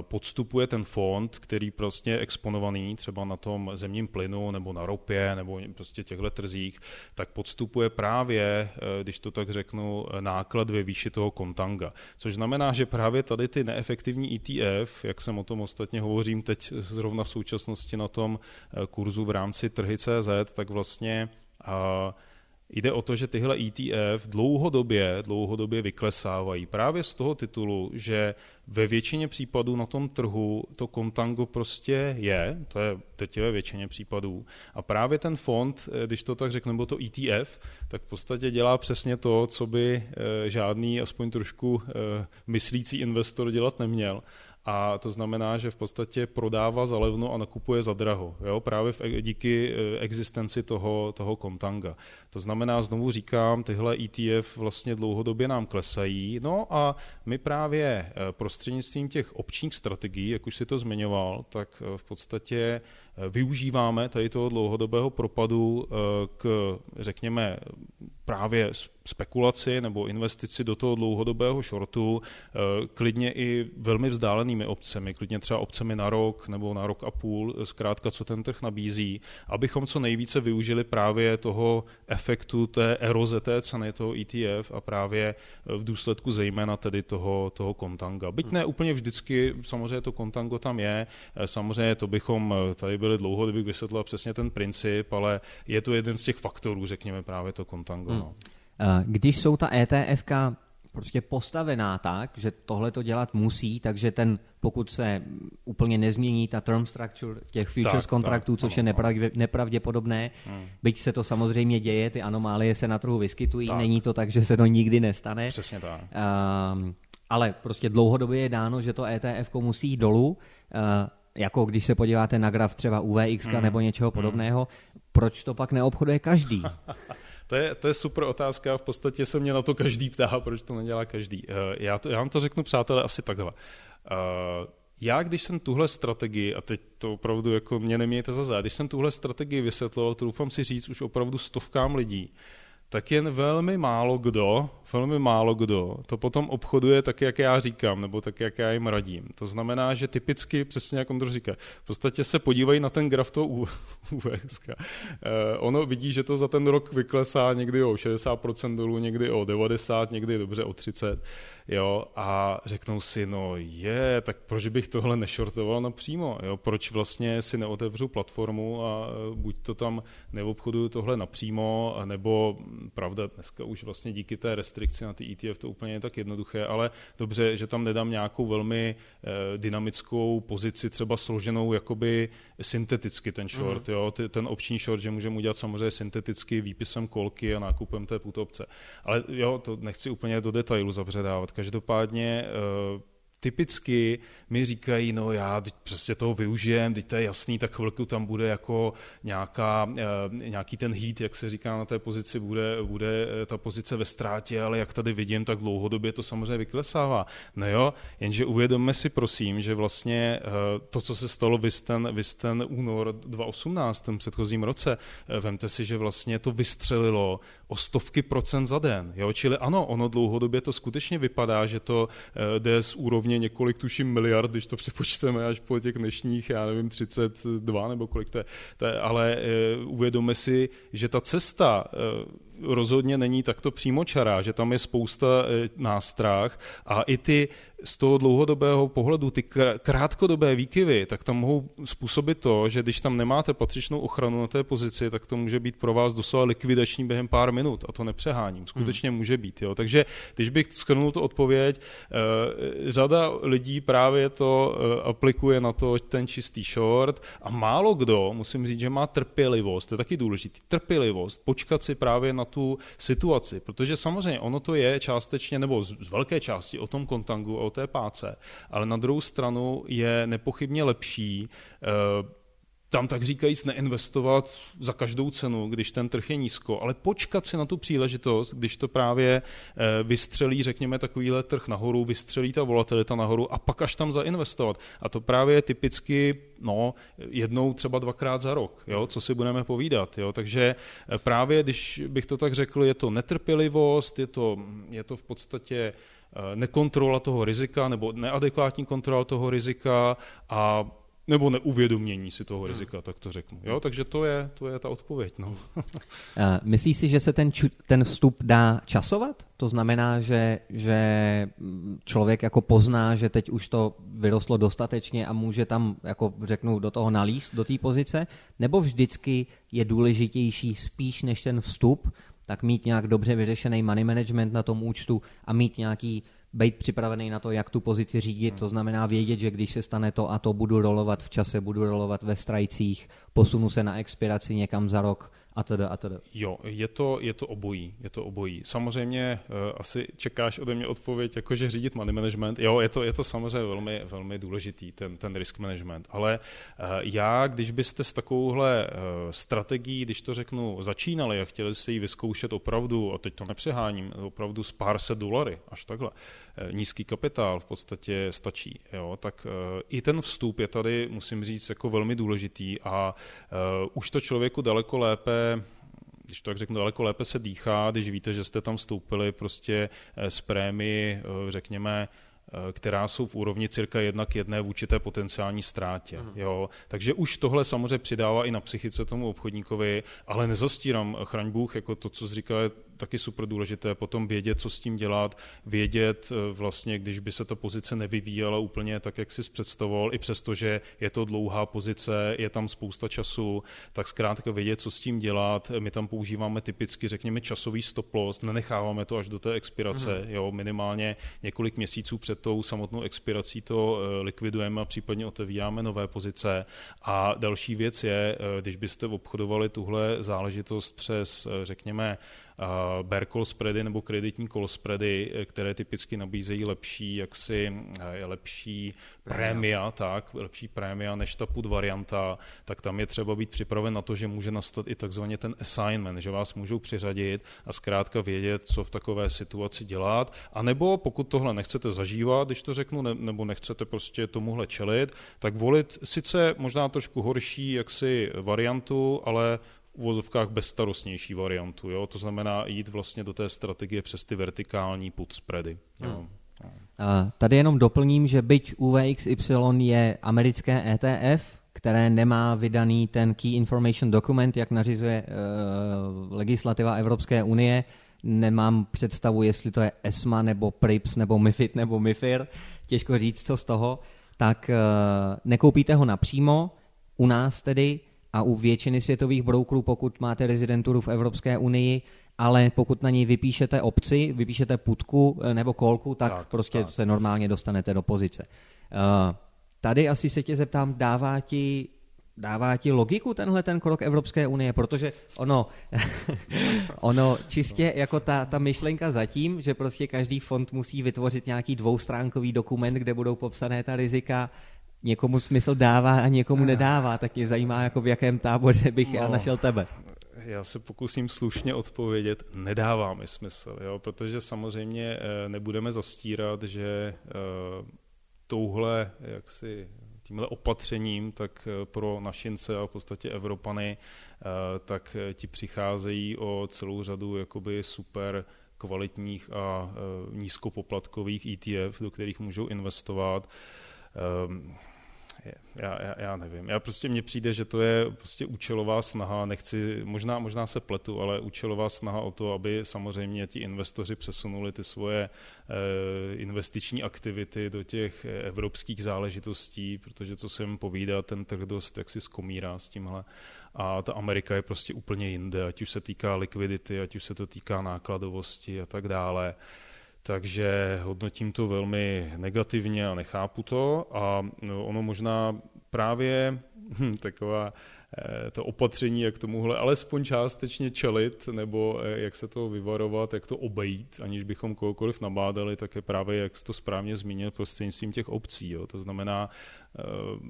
podstupuje ten fond, který prostě je exponovaný třeba na tom zemním plynu nebo na ropě nebo prostě těchto trzích, tak podstupuje právě, když to tak řeknu, náklad ve výši toho kontanga. Což znamená, že právě tady ty neefektivní ETF, jak jsem o tom ostatně hovořím teď zrovna v současnosti na tom kurzu v rámci trhy.cz, tak vlastně Jde o to, že tyhle ETF dlouhodobě, dlouhodobě vyklesávají právě z toho titulu, že ve většině případů na tom trhu to kontango prostě je, to je teď ve většině případů. A právě ten fond, eh, když to tak řeknu, nebo to ETF, tak v podstatě dělá přesně to, co by eh, žádný, aspoň trošku eh, myslící investor dělat neměl a to znamená, že v podstatě prodává za levno a nakupuje za draho, jo? právě v, e, díky e, existenci toho, toho kontanga. To znamená, znovu říkám, tyhle ETF vlastně dlouhodobě nám klesají, no a my právě e, prostřednictvím těch občních strategií, jak už si to zmiňoval, tak v podstatě využíváme tady toho dlouhodobého propadu k, řekněme, právě spekulaci nebo investici do toho dlouhodobého shortu, eh, klidně i velmi vzdálenými obcemi, klidně třeba obcemi na rok nebo na rok a půl, zkrátka, co ten trh nabízí, abychom co nejvíce využili právě toho efektu té eroze té ceny toho ETF a právě v důsledku zejména tedy toho, toho kontanga. Byť ne úplně vždycky, samozřejmě to kontango tam je, eh, samozřejmě to bychom eh, tady byli dlouho, kdybych vysvětlil přesně ten princip, ale je to jeden z těch faktorů, řekněme právě to kontango. Hmm. No. Eh, když jsou ta ETFK prostě postavená tak, že tohle to dělat musí, takže ten, pokud se úplně nezmění ta term structure těch futures tak, kontraktů, tak, což ano, je nepravdě, nepravděpodobné, hmm. byť se to samozřejmě děje, ty anomálie se na trhu vyskytují, tak. není to tak, že se to nikdy nestane. Přesně tak. Um, ale prostě dlouhodobě je dáno, že to ETF musí jít dolů, uh, jako když se podíváte na graf třeba UVX hmm. nebo něčeho hmm. podobného, hmm. proč to pak neobchoduje každý? To je, to je super otázka, v podstatě se mě na to každý ptá, proč to nedělá každý. Eh, já, to, já vám to řeknu, přátelé, asi takhle. Eh, já, když jsem tuhle strategii, a teď to opravdu jako mě nemějte za zá, když jsem tuhle strategii vysvětloval, to doufám si říct už opravdu stovkám lidí, tak jen velmi málo kdo, velmi málo kdo to potom obchoduje tak, jak já říkám, nebo tak, jak já jim radím. To znamená, že typicky, přesně jak on to říká, v podstatě se podívají na ten graf toho UVS. Eh, ono vidí, že to za ten rok vyklesá někdy o 60% dolů, někdy o 90, někdy dobře o 30 jo, a řeknou si, no je, tak proč bych tohle nešortoval napřímo, jo, proč vlastně si neotevřu platformu a e, buď to tam neobchoduju tohle napřímo, nebo pravda, dneska už vlastně díky té restrikci na ty ETF to úplně je tak jednoduché, ale dobře, že tam nedám nějakou velmi eh, dynamickou pozici, třeba složenou jakoby synteticky ten short, mm. jo, ten opční short, že můžeme udělat samozřejmě synteticky výpisem kolky a nákupem té putopce. Ale jo, to nechci úplně do detailu zabředávat. Každopádně eh, typicky mi říkají, no já teď prostě toho využijem, teď to je jasný, tak chvilku tam bude jako nějaká, eh, nějaký ten heat, jak se říká na té pozici, bude, bude eh, ta pozice ve ztrátě, ale jak tady vidím, tak dlouhodobě to samozřejmě vyklesává. No jo, jenže uvědomme si prosím, že vlastně to, co se stalo vys ten, vys ten únor 2018, ten předchozím roce, vemte si, že vlastně to vystřelilo o stovky procent za den. Jo? Čili ano, ono dlouhodobě to skutečně vypadá, že to eh, jde z úrovně několik, tuším, miliard, když to přepočteme až po těch dnešních, já nevím, 32 nebo kolik to je. To je ale uh, uvědomme si, že ta cesta uh, rozhodně není takto přímočará, že tam je spousta nástrah a i ty z toho dlouhodobého pohledu ty krátkodobé výkyvy, tak tam mohou způsobit to, že když tam nemáte patřičnou ochranu na té pozici, tak to může být pro vás doslova likvidační během pár minut a to nepřeháním. Skutečně hmm. může být. Jo. Takže když bych schrnul tu odpověď, eh, řada lidí právě to eh, aplikuje na to ten čistý short a málo kdo, musím říct, že má trpělivost, to je taky důležitý, trpělivost, počkat si právě na tu situaci, protože samozřejmě ono to je částečně, nebo z, z velké části o tom kontangu, o té páce, ale na druhou stranu je nepochybně lepší uh, tam tak říkajíc neinvestovat za každou cenu, když ten trh je nízko, ale počkat si na tu příležitost, když to právě eh, vystřelí, řekněme, takovýhle trh nahoru, vystřelí ta volatilita nahoru a pak až tam zainvestovat. A to právě je typicky no, jednou, třeba dvakrát za rok, jo, co si budeme povídat. Jo. Takže eh, právě, když bych to tak řekl, je to netrpělivost, je to, je to v podstatě nekontrola toho rizika nebo neadekvátní kontrola toho rizika a nebo neuvědomění si toho hmm. rizika, tak to řeknu. Jo, takže to je, to je ta odpověď. No. Myslíš si, že se ten, ten vstup dá časovat? To znamená, že, že člověk jako pozná, že teď už to vyrostlo dostatečně a může tam, jako řeknu, do toho nalíst, do té pozice? Nebo vždycky je důležitější spíš než ten vstup, tak mít nějak dobře vyřešený money management na tom účtu a mít nějaký být připravený na to, jak tu pozici řídit, to znamená vědět, že když se stane to a to, budu rolovat v čase, budu rolovat ve strajcích, posunu se na expiraci někam za rok, a teda, a teda. Jo, je to, je to obojí, je to obojí. Samozřejmě uh, asi čekáš ode mě odpověď, jakože řídit money management. Jo, je to, je to samozřejmě velmi, velmi důležitý, ten, ten risk management. Ale uh, já, když byste s takovouhle uh, strategií, když to řeknu, začínali a chtěli si ji vyzkoušet opravdu, a teď to nepřeháním, opravdu z pár set dolary, až takhle, nízký kapitál v podstatě stačí. Jo? Tak i ten vstup je tady, musím říct, jako velmi důležitý a už to člověku daleko lépe když to tak řeknu, daleko lépe se dýchá, když víte, že jste tam vstoupili prostě s prémii, řekněme, Eh, která jsou v úrovni cirka jedna k jedné vůči té potenciální ztrátě. Mm. Jo? Takže už tohle samozřejmě přidává i na psychice tomu obchodníkovi, ale nezastírám, chraň Bůh, jako to, co je taky super důležité, potom vědět, co s tím dělat, vědět eh, vlastně, když by se ta pozice nevyvíjela úplně tak, jak si představoval, i přesto, že je to dlouhá pozice, je tam spousta času, tak zkrátka vědět, co s tím dělat. My tam používáme typicky, řekněme, časový stop loss, nenecháváme to až do té expirace, mm. jo, minimálně několik měsíců před tou samotnou expirací to eh, likvidujeme a případně otevíráme nové pozice. A další věc je, eh, když byste obchodovali tuhle záležitost přes, eh, řekněme, bear call spready nebo kreditní call spready, které typicky nabízejí lepší, jaksi lepší prémia, tak, lepší prémia než ta put varianta, tak tam je třeba být připraven na to, že může nastat i takzvaně ten assignment, že vás můžou přiřadit a zkrátka vědět, co v takové situaci dělat. A nebo pokud tohle nechcete zažívat, když to řeknu, ne, nebo nechcete prostě tomuhle čelit, tak volit sice možná trošku horší jaksi variantu, ale uvozovkách bezstarostnější variantu. Jo? To znamená jít vlastně do té strategie přes ty vertikální put spready. Jo? Hmm. A tady jenom doplním, že byť UVXY je americké ETF, které nemá vydaný ten Key Information Document, jak nařizuje uh, legislativa Evropské unie, nemám představu, jestli to je ESMA nebo PRIPS nebo MIFID nebo MIFIR, těžko říct, co z toho, tak uh, nekoupíte ho napřímo, u nás tedy a u většiny světových brokerů, pokud máte rezidenturu v Evropské unii, ale pokud na něj vypíšete obci, vypíšete putku eh, nebo kolku, tak, tak prostě tak. se normálně dostanete do pozice. Uh, tady asi se tě zeptám, dává ti dává ti logiku tenhle ten krok Evropské unie, protože ono, ono čistě jako ta, ta myšlenka zatím, že prostě každý fond musí vytvořit nějaký dvoustránkový dokument, kde budou popsané ta rizika, někomu smysl dává a někomu nedává, tak mě zajímá, jako v jakém táboře bych no, já našel tebe. Já se pokusím slušně odpovědět, nedává mi smysl, jo, protože samozřejmě eh, nebudeme zastírat, že eh, touhle jaksi tímhle opatřením, tak eh, pro našince a v podstatě Evropany, tak ti přicházejí o celou řadu jakoby super kvalitních a nízkopoplatkových ETF, do kterých můžou investovat. Já, já, já nevím. Já prostě mně přijde, že to je prostě účelová snaha, nechci, možná, možná se pletu, ale účelová snaha o to, aby samozřejmě ti investoři přesunuli ty svoje eh, investiční aktivity do těch evropských záležitostí, protože co se jim povídá, ten trh dost jak si skomírá s tímhle. A ta Amerika je prostě úplně jinde, ať už se týká likvidity, ať už se to týká nákladovosti a tak dále. Takže hodnotím to velmi negativně a nechápu to. A no, ono možná právě hm, taková Eh, to opatření, jak tomuhle alespoň částečně čelit, nebo eh, jak se to vyvarovat, jak to obejít, aniž bychom kohokoliv nabádali, tak je právě, jak to správně zmínil, prostřednictvím těch obcí. Jo. To znamená,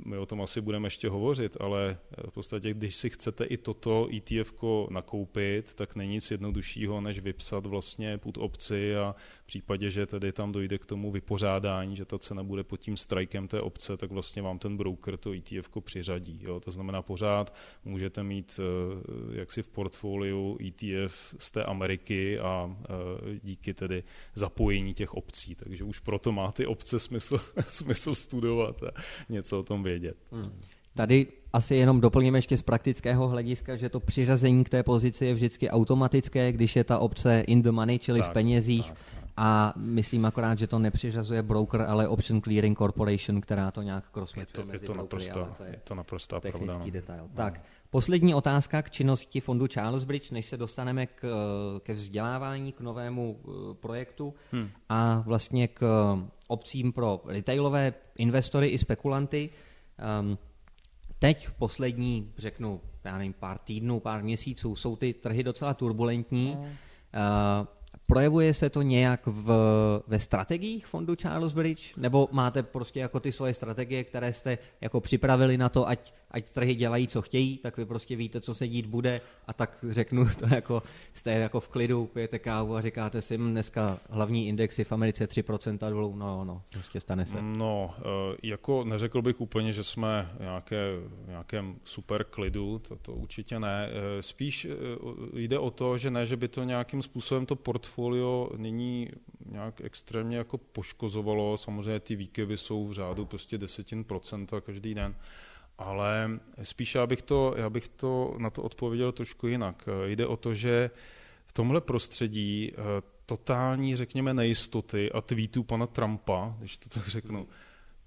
my o tom asi budeme ještě hovořit, ale v podstatě, když si chcete i toto ETF nakoupit, tak není nic jednoduššího, než vypsat vlastně půd obci a v případě, že tedy tam dojde k tomu vypořádání, že ta cena bude pod tím strikem té obce, tak vlastně vám ten broker to ETF přiřadí. Jo. To znamená pořád můžete mít jaksi v portfoliu ETF z té Ameriky a díky tedy zapojení těch obcí. Takže už proto má ty obce smysl, smysl studovat něco o tom vědět. Hmm. Tady asi jenom doplníme ještě z praktického hlediska, že to přiřazení k té pozici je vždycky automatické, když je ta obce in the money, čili tak, v penězích. Tak, tak. A myslím akorát, že to nepřiřazuje broker, ale Option Clearing Corporation, která to nějak crossmatchuje mezi je to brokery, naprosto, to je, je to naprosto technický pravda. No. detail. No. Tak, poslední otázka k činnosti fondu Charles Bridge, než se dostaneme k, ke vzdělávání, k novému uh, projektu hmm. a vlastně k obcím pro retailové investory i spekulanty. Um, teď poslední, řeknu, já nevím, pár týdnů, pár měsíců, jsou ty trhy docela turbulentní. Mm. Uh, projevuje se to nějak v, ve strategiích fondu Charles Bridge? Nebo máte prostě jako ty svoje strategie, které jste jako připravili na to, ať ať trhy dělají, co chtějí, tak vy prostě víte, co se dít bude a tak řeknu to jako, jste jako v klidu, pijete kávu a říkáte si, hm, dneska hlavní indexy v Americe 3% dolů, no, no, prostě stane se. No, eh, jako neřekl bych úplně, že jsme nějaké, nějakém super klidu, to, to určitě ne. Eh, spíš eh, jde o to, že ne, že by to nějakým způsobem to portfolio nyní nějak extrémně jako poškozovalo. Samozřejmě ty výkyvy jsou v řádu prostě desetin procenta každý den ale spíše já bych, to, já bych to na to odpověděl trošku jinak. Jde o to, že v tomhle prostředí eh, totální, řekněme, nejistoty a tweetů pana Trumpa, když to tak řeknu,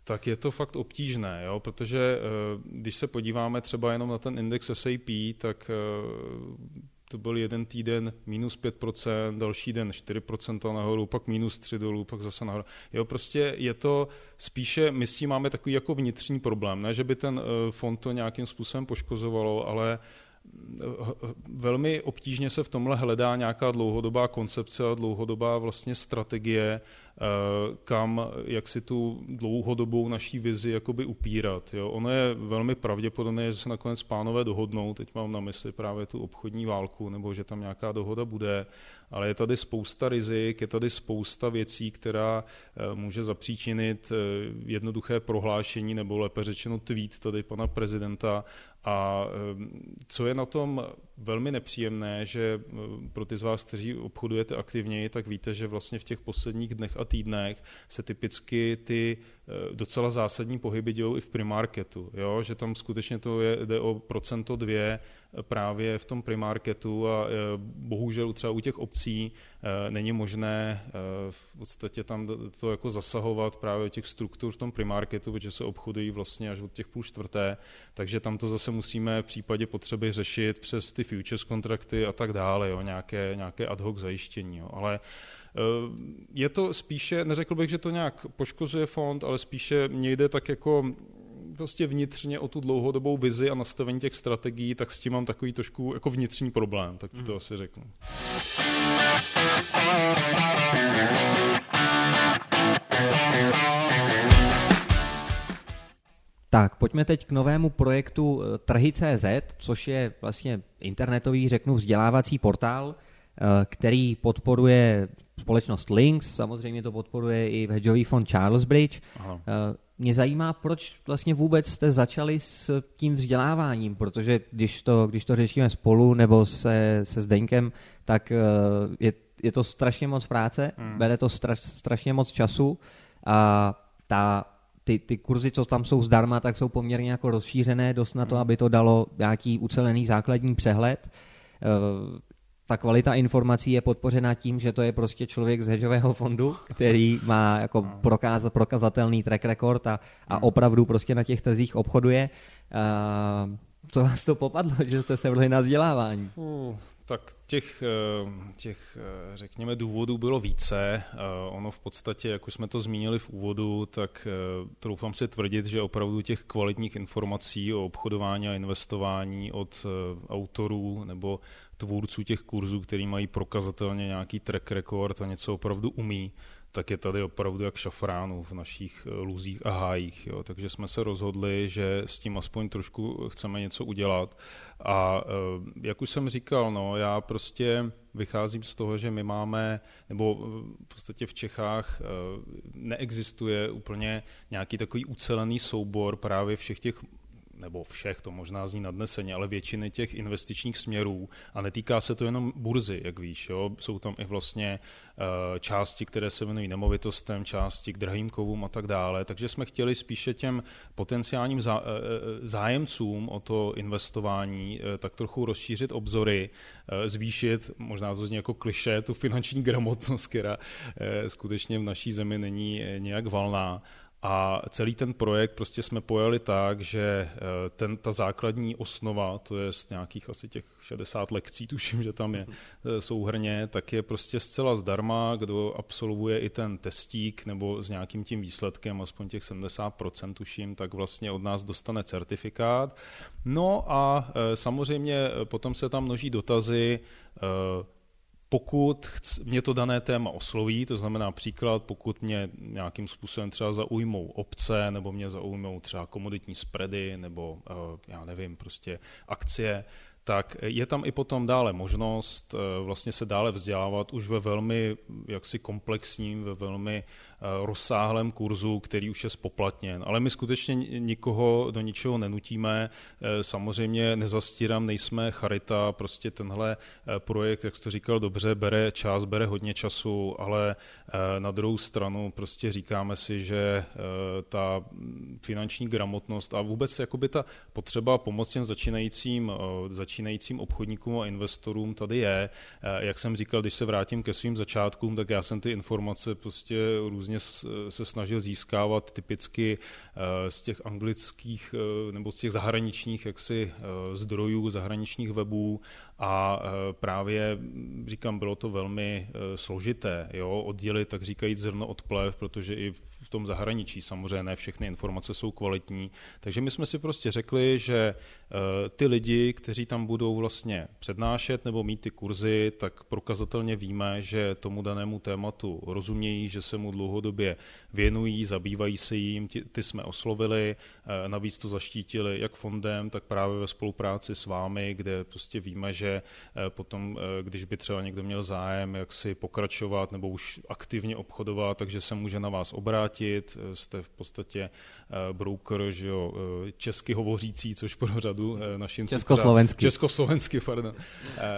tak je to fakt obtížné, jo? protože eh, když se podíváme třeba jenom na ten index SAP, tak eh, to byl jeden týden minus 5%, další den 4% nahoru, pak minus 3 dolů, pak zase nahoru. Jo, prostě je to spíše, my s tím máme takový jako vnitřní problém, ne, že by ten eh, fond to nějakým způsobem poškozovalo, ale eh, velmi obtížně se v tomhle hledá nějaká dlouhodobá koncepce a dlouhodobá vlastně strategie, Eh, kam jak si tu dlouhodobou naší vizi jakoby upírat. Jo. Ono je velmi pravděpodobné, že se nakonec pánové dohodnou, teď mám na mysli právě tu obchodní válku, nebo že tam nějaká dohoda bude, ale je tady spousta rizik, je tady spousta věcí, která eh, může zapříčinit eh, jednoduché prohlášení, nebo lépe řečeno tweet tady pana prezidenta a co je na tom velmi nepříjemné, že pro ty z vás, kteří obchodujete aktivněji, tak víte, že vlastně v těch posledních dnech a týdnech se typicky ty docela zásadní pohyby dějou i v primarketu, jo? že tam skutečně to je, jde o procento dvě právě v tom primarketu a e, bohužel třeba u těch obcí e, není možné v podstatě tam to jako zasahovat právě těch struktur v tom primarketu, protože se obchodují vlastně až od těch půl čtvrté, takže tam to zase musíme v případě potřeby řešit přes ty futures kontrakty a tak dále, jo? Nějaké, nějaké ad hoc zajištění. Jo? Ale je to spíše, neřekl bych, že to nějak poškozuje fond, ale spíše mě jde tak jako vlastně vnitřně o tu dlouhodobou vizi a nastavení těch strategií, tak s tím mám takový trošku jako vnitřní problém, tak ti to mm. asi řeknu. Tak, pojďme teď k novému projektu eh, Trhy.cz, což je vlastně internetový, řeknu, vzdělávací portál, eh, který podporuje společnost Links, samozřejmě to podporuje i hedžový fond Charles Bridge. Aha. Eh, mě zajímá, proč vlastně vůbec jste začali s tím vzděláváním, protože když to, když to řešíme spolu nebo se, se Zdeňkem, tak eh, je, je to strašně moc práce, hmm. bere to straš, strašně moc času a ta, ty, ty kurzy, co tam jsou zdarma, tak jsou poměrně jako rozšířené dost na to, hmm. aby to dalo nějaký ucelený základní přehled. Eh, ta kvalita informací je podpořena tím, že to je prostě člověk z hedžového fondu, který má jako prokáz, prokazatelný track record a, a hmm. opravdu prostě na těch trzích obchoduje. Uh, co vás to popadlo, že jste se vrhli na vzdělávání? Uh, tak těch, eh, těch, eh, řekněme, důvodů bylo více. Ono v podstatě, jak už jsme to zmínili v úvodu, tak troufám si tvrdit, že opravdu těch kvalitních informací o obchodování a investování od autorů nebo tvůrců těch kurzů, který mají prokazatelně nějaký track record a něco opravdu umí, tak je tady opravdu jak šafránu v našich eh, luzích a hájích. Jo. Takže jsme se rozhodli, že s tím aspoň trošku chceme něco udělat. A eh, jak už jsem říkal, no, já prostě vycházím z toho, že my máme, nebo v podstatě v Čechách eh, neexistuje úplně nějaký takový ucelený soubor právě všech těch nebo všech, to možná zní nadneseně, ale většiny těch investičních směrů. A netýká se to jenom burzy, jak víš, jo? jsou tam i vlastně uh, části, které se věnují nemovitostem, části k drahým kovům a tak dále, takže jsme chtěli spíše těm potenciálním zá, uh, zájemcům o to investování tak trochu rozšířit obzory, zvýšit, možná to zní jako kliše, tu finanční gramotnost, která skutečně v naší zemi není nějak valná a celý ten projekt prostě jsme pojali tak, že eh, ten, ta základní osnova, to je z nějakých asi těch 60 lekcí, tuším, že tam je eh, souhrně, tak je prostě zcela zdarma, kdo absolvuje i ten testík nebo s nějakým tím výsledkem, aspoň těch 70% tuším, tak vlastně od nás dostane certifikát. No a eh, samozřejmě potom se tam množí dotazy, pokud mě to dané téma osloví, to znamená příklad, pokud mě nějakým způsobem třeba zaujmou obce, nebo mě zaujmou třeba komoditní spready, nebo eh, já nevím, prostě akcie, tak je tam i potom dále možnost eh, vlastně se dále vzdělávat už ve velmi jaksi komplexním, ve velmi rozsáhlém kurzu, který už je spoplatněn. Ale my skutečně nikoho do ničeho nenutíme. Eh, samozřejmě nezastírám, nejsme charita, prostě tenhle eh, projekt, jak jsi to říkal dobře, bere čas, bere hodně času, ale na druhou stranu prostě říkáme si, že ta finanční gramotnost a vůbec jakoby ta potřeba pomoci těm začínajícím, začínajícím obchodníkům a investorům tady je. Jak jsem říkal, když se vrátím ke svým začátkům, tak já jsem ty informace prostě různě hodně se snažil získávat typicky eh, z těch anglických eh, nebo z těch zahraničních jaksi eh, zdrojů, zahraničních webů a právě, říkám, bylo to velmi složité, jo, oddělit, tak říkajíc, zrno od plev, protože i v tom zahraničí samozřejmě ne všechny informace jsou kvalitní. Takže my jsme si prostě řekli, že ty lidi, kteří tam budou vlastně přednášet nebo mít ty kurzy, tak prokazatelně víme, že tomu danému tématu rozumějí, že se mu dlouhodobě věnují, zabývají se jim, ty, jsme oslovili, eh, navíc to zaštítili jak fondem, tak právě ve spolupráci s vámi, kde prostě víme, že eh, potom, eh, když by třeba někdo měl zájem, jak si pokračovat nebo už aktivně obchodovat, takže se může na vás obrátit, jste v podstatě broker, že jo, česky hovořící, což pro řadu našim Československý. Československý, pardon,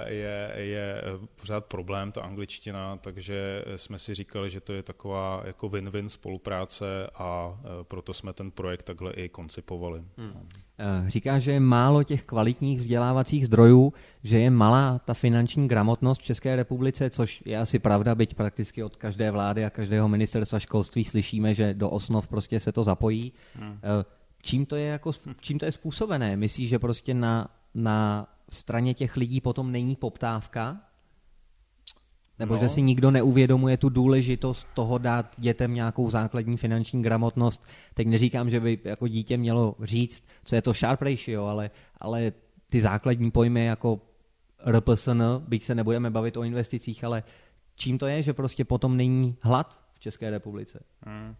je, je pořád problém, ta angličtina, takže jsme si říkali, že to je taková jako win-win spolupráce a proto jsme ten projekt takhle i koncipovali. Hmm. E, říká, že je málo těch kvalitních vzdělávacích zdrojů, že je malá ta finanční gramotnost v České republice, což je asi pravda, byť prakticky od každé vlády a každého ministerstva školství slyšíme, že do osnov prostě se to zapojí. Hmm. E, čím, to je jako, čím to je způsobené? Myslíš, že prostě na, na straně těch lidí potom není poptávka nebo no. že si nikdo neuvědomuje tu důležitost toho dát dětem nějakou základní finanční gramotnost. Teď neříkám, že by jako dítě mělo říct, co je to sharp ratio, ale, ale ty základní pojmy jako RPSN, byť se nebudeme bavit o investicích, ale čím to je, že prostě potom není hlad v České republice? Hmm.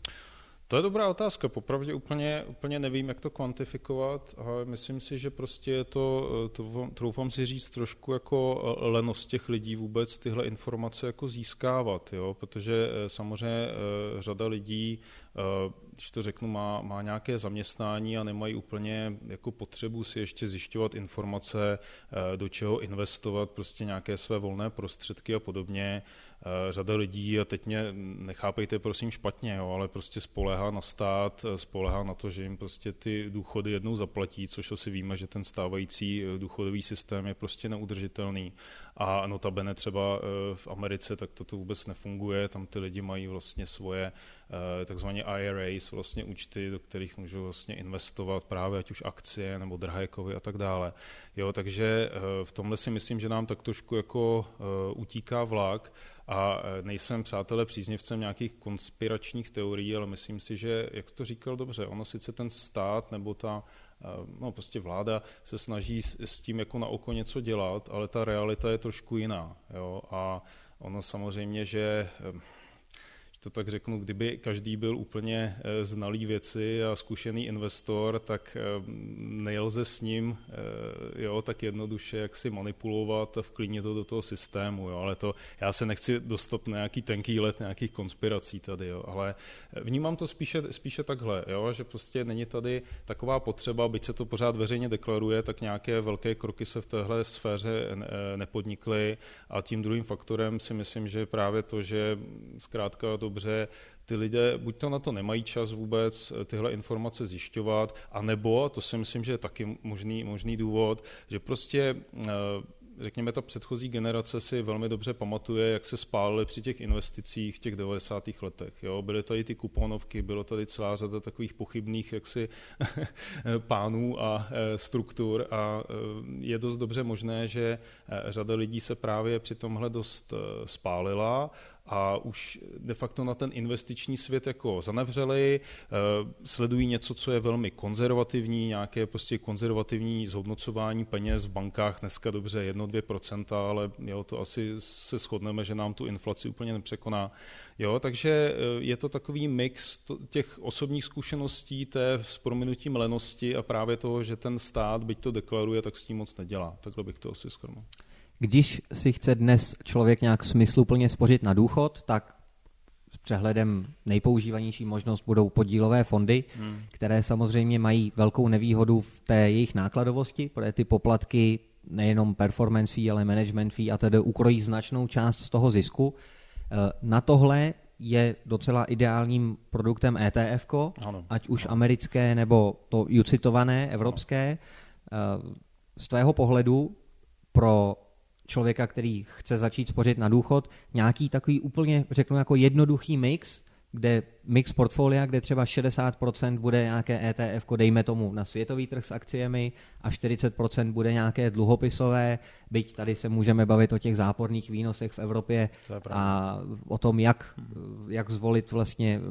To je dobrá otázka. Popravdě úplně, úplně nevím, jak to kvantifikovat, myslím si, že prostě je to, to troufám si říct, trošku jako lenost těch lidí vůbec tyhle informace jako získávat, jo? protože eh, samozřejmě eh, řada lidí, eh, když to řeknu, má, má nějaké zaměstnání a nemají úplně jako potřebu si ještě zjišťovat informace, do čeho investovat, prostě nějaké své volné prostředky a podobně. Eh, řada lidí, a teď mě nechápejte prosím špatně, jo, ale prostě spolehá na stát, eh, spolehá na to, že jim prostě ty důchody jednou zaplatí, což asi víme, že ten stávající eh, důchodový systém je prostě neudržitelný. A notabene třeba v Americe tak toto vůbec nefunguje, tam ty lidi mají vlastně svoje takzvané IRAs, vlastně účty, do kterých můžou vlastně investovat právě ať už akcie nebo drahé kovy a tak dále. Jo, takže v tomhle si myslím, že nám tak trošku jako utíká vlak a e, nejsem, přátelé, příznivcem nějakých konspiračních teorií, ale myslím si, že, jak to říkal dobře, ono sice ten stát nebo ta no prostě vláda se snaží s, tím jako na oko něco dělat, ale ta realita je trošku jiná. Jo? A ono samozřejmě, že to tak řeknu, kdyby každý byl úplně eh, znalý věci a zkušený investor, tak eh, nelze s ním eh, jo, tak jednoduše jak si manipulovat a vklínit to do toho systému. Jo. Ale to, já se nechci dostat na nějaký tenký let nějakých konspirací tady, jo. ale vnímám to spíše, spíše takhle, jo, že prostě není tady taková potřeba, byť se to pořád veřejně deklaruje, tak nějaké velké kroky se v téhle sféře nepodnikly a tím druhým faktorem si myslím, že je právě to, že zkrátka dobře ty lidé buď to na to nemají čas vůbec eh, tyhle informace zjišťovat, anebo, to si myslím, že je taky možný, možný důvod, že prostě eh, řekněme, ta předchozí generace si velmi dobře pamatuje, jak se spálily při těch investicích v těch 90. letech. Jo? Byly tady ty kuponovky, bylo tady celá řada takových pochybných jaksi pánů a eh, struktur a je dost dobře možné, že řada lidí se právě při tomhle dost spálila a už de facto na ten investiční svět jako zanevřeli, eh, sledují něco, co je velmi konzervativní, nějaké prostě konzervativní zhodnocování peněz v bankách, dneska dobře 1-2%, ale jo, to asi se shodneme, že nám tu inflaci úplně nepřekoná. Jo, takže eh, je to takový mix těch osobních zkušeností, té s prominutím lenosti a právě toho, že ten stát, byť to deklaruje, tak s tím moc nedělá. Takhle bych to asi schrnul. Když si chce dnes člověk nějak smysluplně spořit na důchod, tak s přehledem nejpoužívanější možnost budou podílové fondy, hmm. které samozřejmě mají velkou nevýhodu v té jejich nákladovosti, protože ty poplatky nejenom performance fee, ale management fee a tedy ukrojí značnou část z toho zisku. Eh, na tohle je docela ideálním produktem ETF, ať už americké nebo to ucitované evropské. Ano. Eh, z tvého pohledu pro člověka, který chce začít spořit na důchod, nějaký takový úplně, řeknu, jako jednoduchý mix, kde mix portfolia, kde třeba 60% bude nějaké ETF, dejme tomu na světový trh s akciemi a 40% bude nějaké dluhopisové, byť tady se můžeme bavit o těch záporných výnosech v Evropě a o tom, jak, jak zvolit vlastně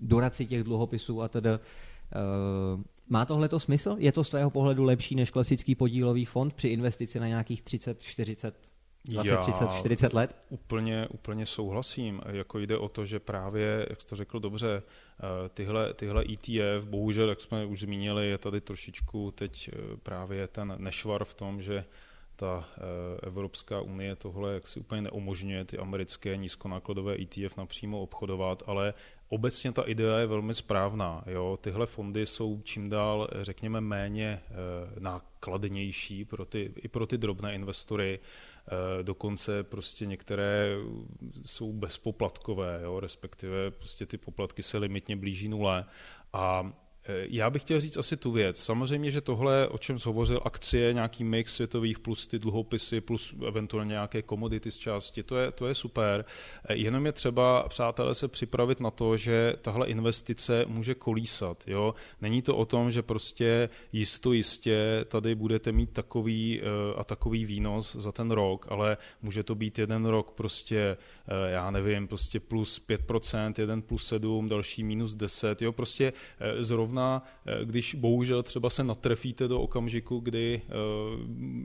duraci těch dluhopisů a tedy má tohle to smysl? Je to z tvého pohledu lepší než klasický podílový fond při investici na nějakých 30, 40, 20, Já 30, 40 let? Úplně, úplně souhlasím. Jako jde o to, že právě, jak jsi to řekl dobře, eh, tyhle, tyhle ETF, bohužel, jak jsme už zmínili, je tady trošičku teď eh, právě ten nešvar v tom, že ta eh, Evropská unie tohle jak si úplně neumožňuje ty americké nízkonákladové ETF napřímo obchodovat, ale obecně ta idea je velmi správná. Jo? Tyhle fondy jsou čím dál, řekněme, méně eh, nákladnější pro ty, i pro ty drobné investory. Eh, dokonce prostě některé jsou bezpoplatkové, jo? respektive prostě ty poplatky se limitně blíží nule. A já bych chtěl říct asi tu věc. Samozřejmě, že tohle, o čem hovořil, akcie, nějaký mix světových plus ty dluhopisy, plus eventuálně nějaké komodity z části, to je, to je super. Eh, jenom je třeba, přátelé, se připravit na to, že tahle investice může kolísat. Jo? Není to o tom, že prostě jisto jistě tady budete mít takový eh, a takový výnos za ten rok, ale může to být jeden rok prostě, já nevím, prostě plus 5%, jeden plus 7, další minus 10, jo, prostě zrovna zrovna, eh, když bohužel třeba se natrefíte do okamžiku, kdy eh,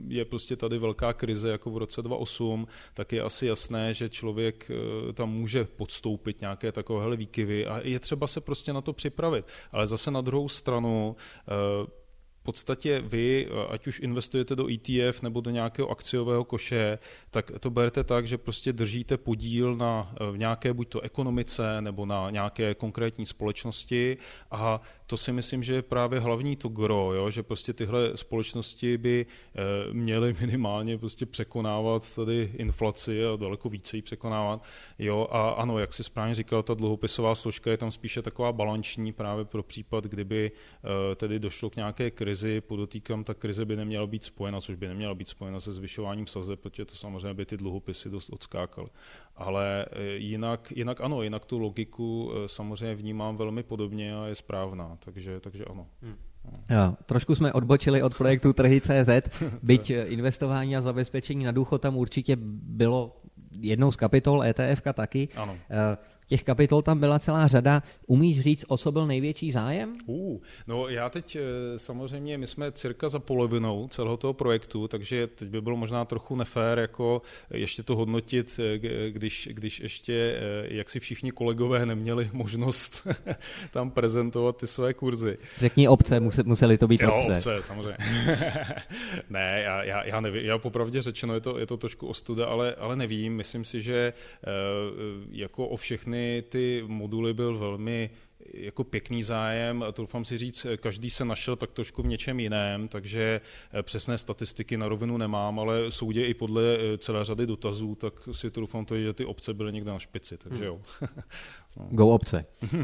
je prostě tady velká krize, jako v roce 2008, tak je asi jasné, že člověk eh, tam může podstoupit nějaké takovéhle výkyvy a je třeba se prostě na to připravit. Ale zase na druhou stranu podstatě vy, ať už investujete do ETF nebo do nějakého akciového koše, tak to berete tak, že prostě držíte podíl na nějaké buď to ekonomice nebo na nějaké konkrétní společnosti a to si myslím, že je právě hlavní to gro, jo? že prostě tyhle společnosti by e, měly minimálně prostě překonávat tady inflaci a daleko více ji překonávat. Jo? A ano, jak si správně říkal, ta dluhopisová složka je tam spíše taková balanční právě pro případ, kdyby e, tedy došlo k nějaké krizi, podotýkám, ta krize by neměla být spojena, což by neměla být spojena se zvyšováním sazeb, protože to samozřejmě by ty dluhopisy dost odskákaly. Ale e, jinak, jinak ano, jinak tu logiku samozřejmě vnímám velmi podobně a je správná takže, takže ano. Hmm. Jo, trošku jsme odbočili od projektu Trhy.cz, byť investování a zabezpečení na důchod tam určitě bylo jednou z kapitol, ETF taky. Ano. Eh, těch kapitol tam byla celá řada. Umíš říct, o co byl největší zájem? Uh, no já teď eh, samozřejmě, my jsme cirka za polovinou celého toho projektu, takže teď by bylo možná trochu nefér jako ještě to hodnotit, eh, když, když ještě jak si všichni kolegové neměli možnost tam prezentovat ty své kurzy. Řekni obce, museli to být jo, obce. obce, samozřejmě. ne, já, já, já nevím, já popravdě řečeno, je to, je to trošku ostuda, ale, ale nevím, myslím si, že jako o všechny ty moduly byl velmi jako pěkný zájem doufám si říct, každý se našel tak trošku v něčem jiném, takže eh, přesné statistiky na rovinu nemám, ale soudě i podle eh, celé řady dotazů, tak si to doufám, to, že ty obce byly někde na špici, takže jo. no. Go obce. uh,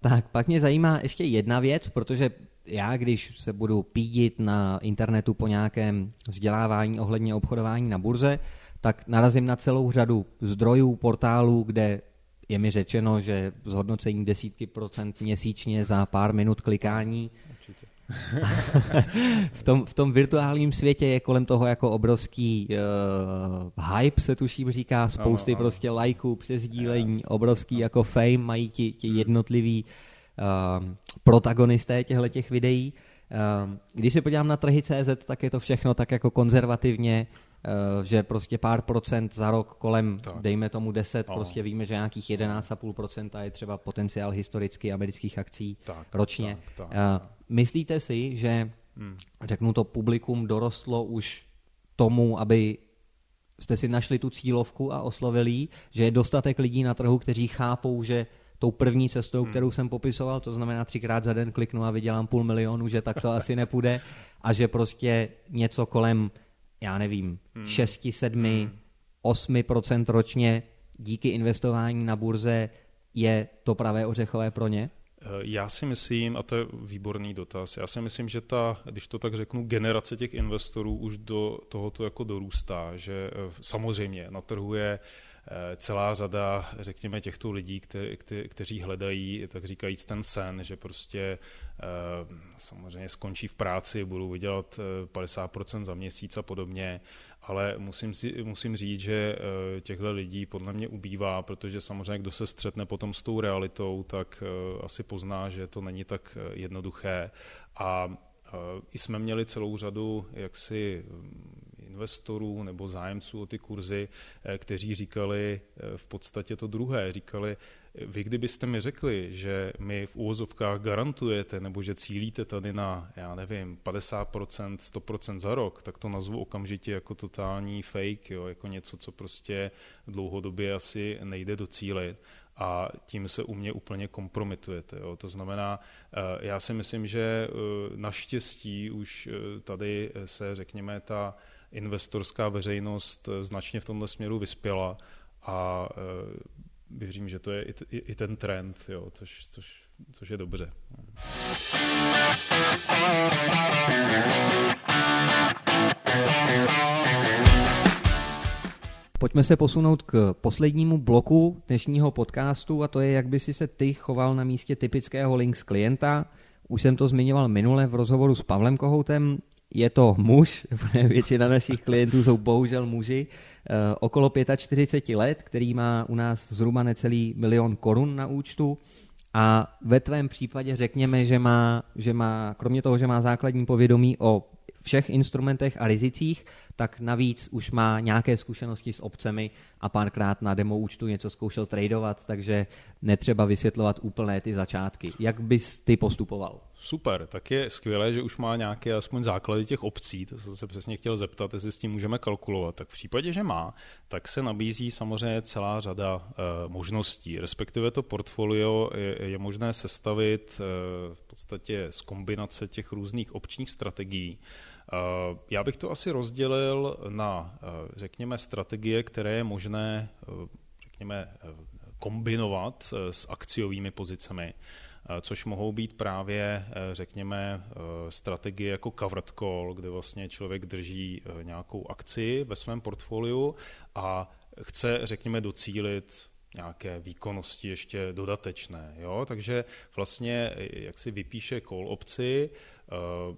tak pak mě zajímá ještě jedna věc, protože já, když se budu pídit na internetu po nějakém vzdělávání ohledně obchodování na burze, tak narazím na celou řadu zdrojů, portálů, kde je mi řečeno, že zhodnocení desítky procent měsíčně za pár minut klikání. v, tom, v tom virtuálním světě je kolem toho jako obrovský uh, hype, se tuším říká, spousty ano, ano. prostě lajků, přesdílení, yes. obrovský jako fame mají ti, ti jednotliví uh, protagonisté těchto těch videí. Uh, když se podívám na trhy CZ, tak je to všechno tak jako konzervativně že prostě pár procent za rok kolem, tak. dejme tomu 10, no. prostě víme, že nějakých 11,5% je třeba potenciál historicky amerických akcí tak, ročně. Tak, tak, tak. Myslíte si, že, hmm. řeknu to, publikum dorostlo už tomu, aby jste si našli tu cílovku a oslovili, že je dostatek lidí na trhu, kteří chápou, že tou první cestou, hmm. kterou jsem popisoval, to znamená třikrát za den kliknu a vydělám půl milionu, že tak to asi nepůjde a že prostě něco kolem já nevím, hmm. 6, 7, hmm. 8% ročně díky investování na burze je to pravé ořechové pro ně? Eh, já si myslím, a to je výborný dotaz, já si myslím, že ta, když to tak řeknu, generace těch investorů už do tohoto jako dorůstá, že eh, samozřejmě na trhu je Eh, celá řada, řekněme, těchto lidí, kte, kte, kteří hledají, tak říkajíc, ten sen, že prostě eh, samozřejmě skončí v práci, budou vydělat 50% eh, za měsíc a podobně, ale musím, si, musím říct, že těchto lidí podle mě ubývá, protože samozřejmě, kdo se střetne potom s tou realitou, tak asi pozná, že to není tak jednoduché. A i jsme měli celou řadu jaksi investorů nebo zájemců o ty kurzy, eh, kteří říkali eh, v podstatě to druhé. Říkali, vy kdybyste mi řekli, že mi v úvozovkách garantujete nebo že cílíte tady na, já nevím, 50%, 100% za rok, tak to nazvu okamžitě jako totální fake, jo, jako něco, co prostě dlouhodobě asi nejde docílit a tím se u mě úplně kompromitujete. Jo. To znamená, eh, já si myslím, že naštěstí už tady se, řekněme, ta investorská veřejnost eh, značně v tomhle směru vyspěla a eh, věřím, že to je i, i, ten trend, jo, což, což, což je dobře. Pojďme se posunout k poslednímu bloku dnešního podcastu a to je, jak by si se ty choval na místě typického links klienta. Už jsem to zmiňoval minule v rozhovoru s Pavlem Kohoutem je to muž, většina našich klientů jsou bohužel muži, eh, okolo 45 let, který má u nás zhruba necelý milion korun na účtu a ve tvém případě řekněme, že má, že má, kromě toho, že má základní povědomí o všech instrumentech a rizicích, tak navíc už má nějaké zkušenosti s obcemi a párkrát na demo účtu něco zkoušel tradovat, takže netřeba vysvětlovat úplné ty začátky. Jak bys ty postupoval? Super, tak je skvělé, že už má nějaké aspoň základy těch obcí, to jsem se přesně chtěl zeptat, jestli s tím můžeme kalkulovat. Tak v případě, že má, tak se nabízí samozřejmě celá řada uh, možností, respektive to portfolio je, je možné sestavit uh, v podstatě z kombinace těch různých občních strategií. Uh, já bych to asi rozdělil na, řekněme, strategie, které je možné, řekněme, kombinovat s akciovými pozicemi. Eh, což mohou být právě, eh, řekněme, eh, strategie jako covered call, kde vlastně člověk drží nějakou akci ve svém portfoliu a chce, řekněme, docílit nějaké výkonnosti ještě dodatečné. Jo? Takže vlastně jak si vypíše call opci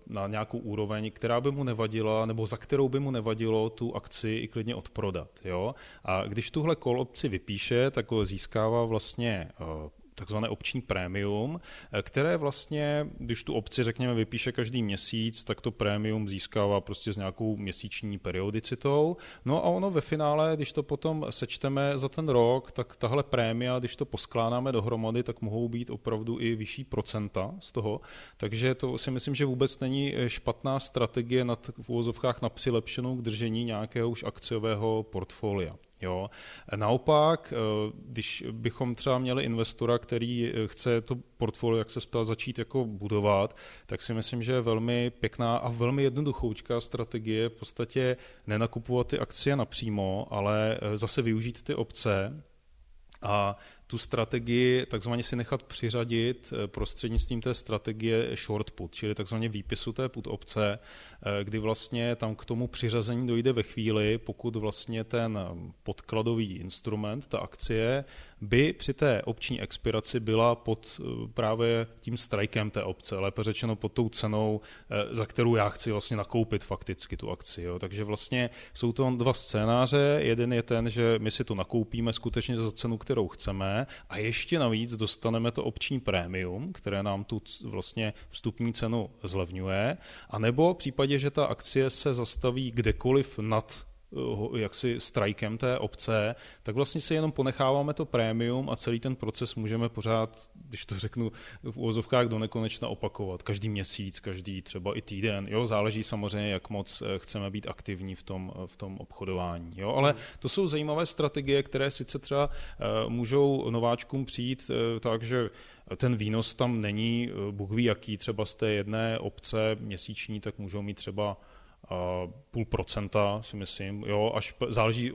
na nějakou úroveň, která by mu nevadila, nebo za kterou by mu nevadilo tu akci i klidně odprodat. Jo? A když tuhle call opci vypíše, tak získává vlastně takzvané opční prémium, eh, které vlastně, když tu opci, řekněme, vypíše každý měsíc, tak to prémium získává prostě s nějakou měsíční periodicitou. No a ono ve finále, když to potom sečteme za ten rok, tak tahle prémia, když to poskládáme dohromady, tak mohou být opravdu i vyšší procenta z toho. Takže to si myslím, že vůbec není eh, špatná strategie nad, v úvozovkách na přilepšenou k držení nějakého už akciového portfolia. Jo. Naopak, eh, když bychom třeba měli investora, který eh, chce to portfolio, jak se ptal, začít jako budovat, tak si myslím, že je velmi pěkná a velmi jednoduchoučká strategie v podstatě nenakupovat ty akcie napřímo, ale eh, zase využít ty obce a tu strategii takzvaně si nechat přiřadit eh, prostřednictvím té strategie short put, čili takzvaně výpisu té put opce, eh, kdy vlastně tam k tomu přiřazení dojde ve chvíli, pokud vlastně ten podkladový instrument, ta akcie, by při té opční expiraci byla pod eh, právě tím strikem té opce, lépe řečeno pod tou cenou, za kterou já chci vlastně nakoupit fakticky tu akci. Jo. Takže vlastně jsou to dva scénáře. Jeden je ten, že my si to nakoupíme skutečně za cenu, kterou chceme, a ještě navíc dostaneme to opční prémium, které nám tu vlastně vstupní cenu zlevňuje, a nebo v případě, že ta akcie se zastaví kdekoliv nad jaksi strikem té obce, tak vlastně si jenom ponecháváme to prémium a celý ten proces můžeme pořád, když to řeknu v úvozovkách do nekonečna opakovat. Každý měsíc, každý třeba i týden. Jo, záleží samozřejmě, jak moc eh, chceme být aktivní v tom, eh, v tom obchodování. Jo, ale to jsou zajímavé strategie, které sice třeba můžou nováčkům přijít tak, že ten výnos tam není, Bůh ví jaký, třeba z té jedné obce měsíční, tak můžou mít třeba půl procenta, si myslím, jo, až záleží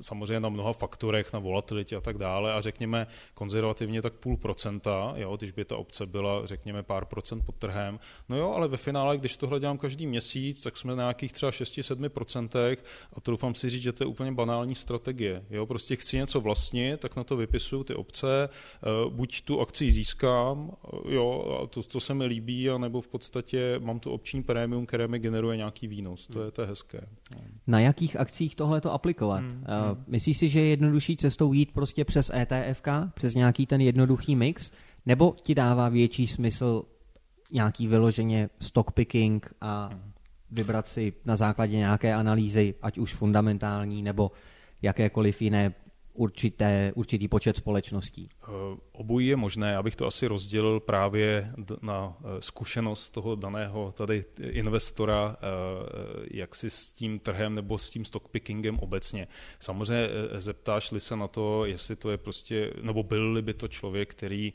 samozřejmě na mnoha faktorech, na volatilitě a tak dále. A řekněme konzervativně tak půl procenta, jo, když by ta obce byla, řekněme, pár procent pod trhem, no jo, ale ve finále, když tohle dělám každý měsíc, tak jsme na nějakých třeba 6-7 procentech a to doufám si říct, že to je úplně banální strategie, jo, prostě chci něco vlastnit, tak na to vypisuju ty obce, eh, buď tu akci získám, eh, jo, a to, to se mi líbí, anebo v podstatě mám tu opční prémium, které mi generuje nějaký výnos výnos, to je, to je hezké. Na jakých akcích tohle to aplikovat? Hmm, hmm. Myslíš si, že je jednodušší cestou jít prostě přes ETFK, přes nějaký ten jednoduchý mix, nebo ti dává větší smysl nějaký vyloženě stock picking a vybrat si na základě nějaké analýzy, ať už fundamentální nebo jakékoliv jiné určité, určitý počet společností? Eh, obojí je možné, abych to asi rozdělil právě na eh, zkušenost toho daného tady investora, eh, jak si s tím trhem nebo s tím stockpickingem obecně. Samozřejmě zeptáš-li se na to, jestli to je prostě, nebo byl by to člověk, který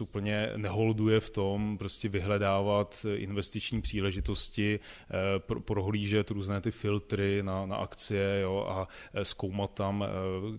úplně neholduje v tom prostě vyhledávat investiční příležitosti, prohlížet různé ty filtry na, na akcie jo, a zkoumat tam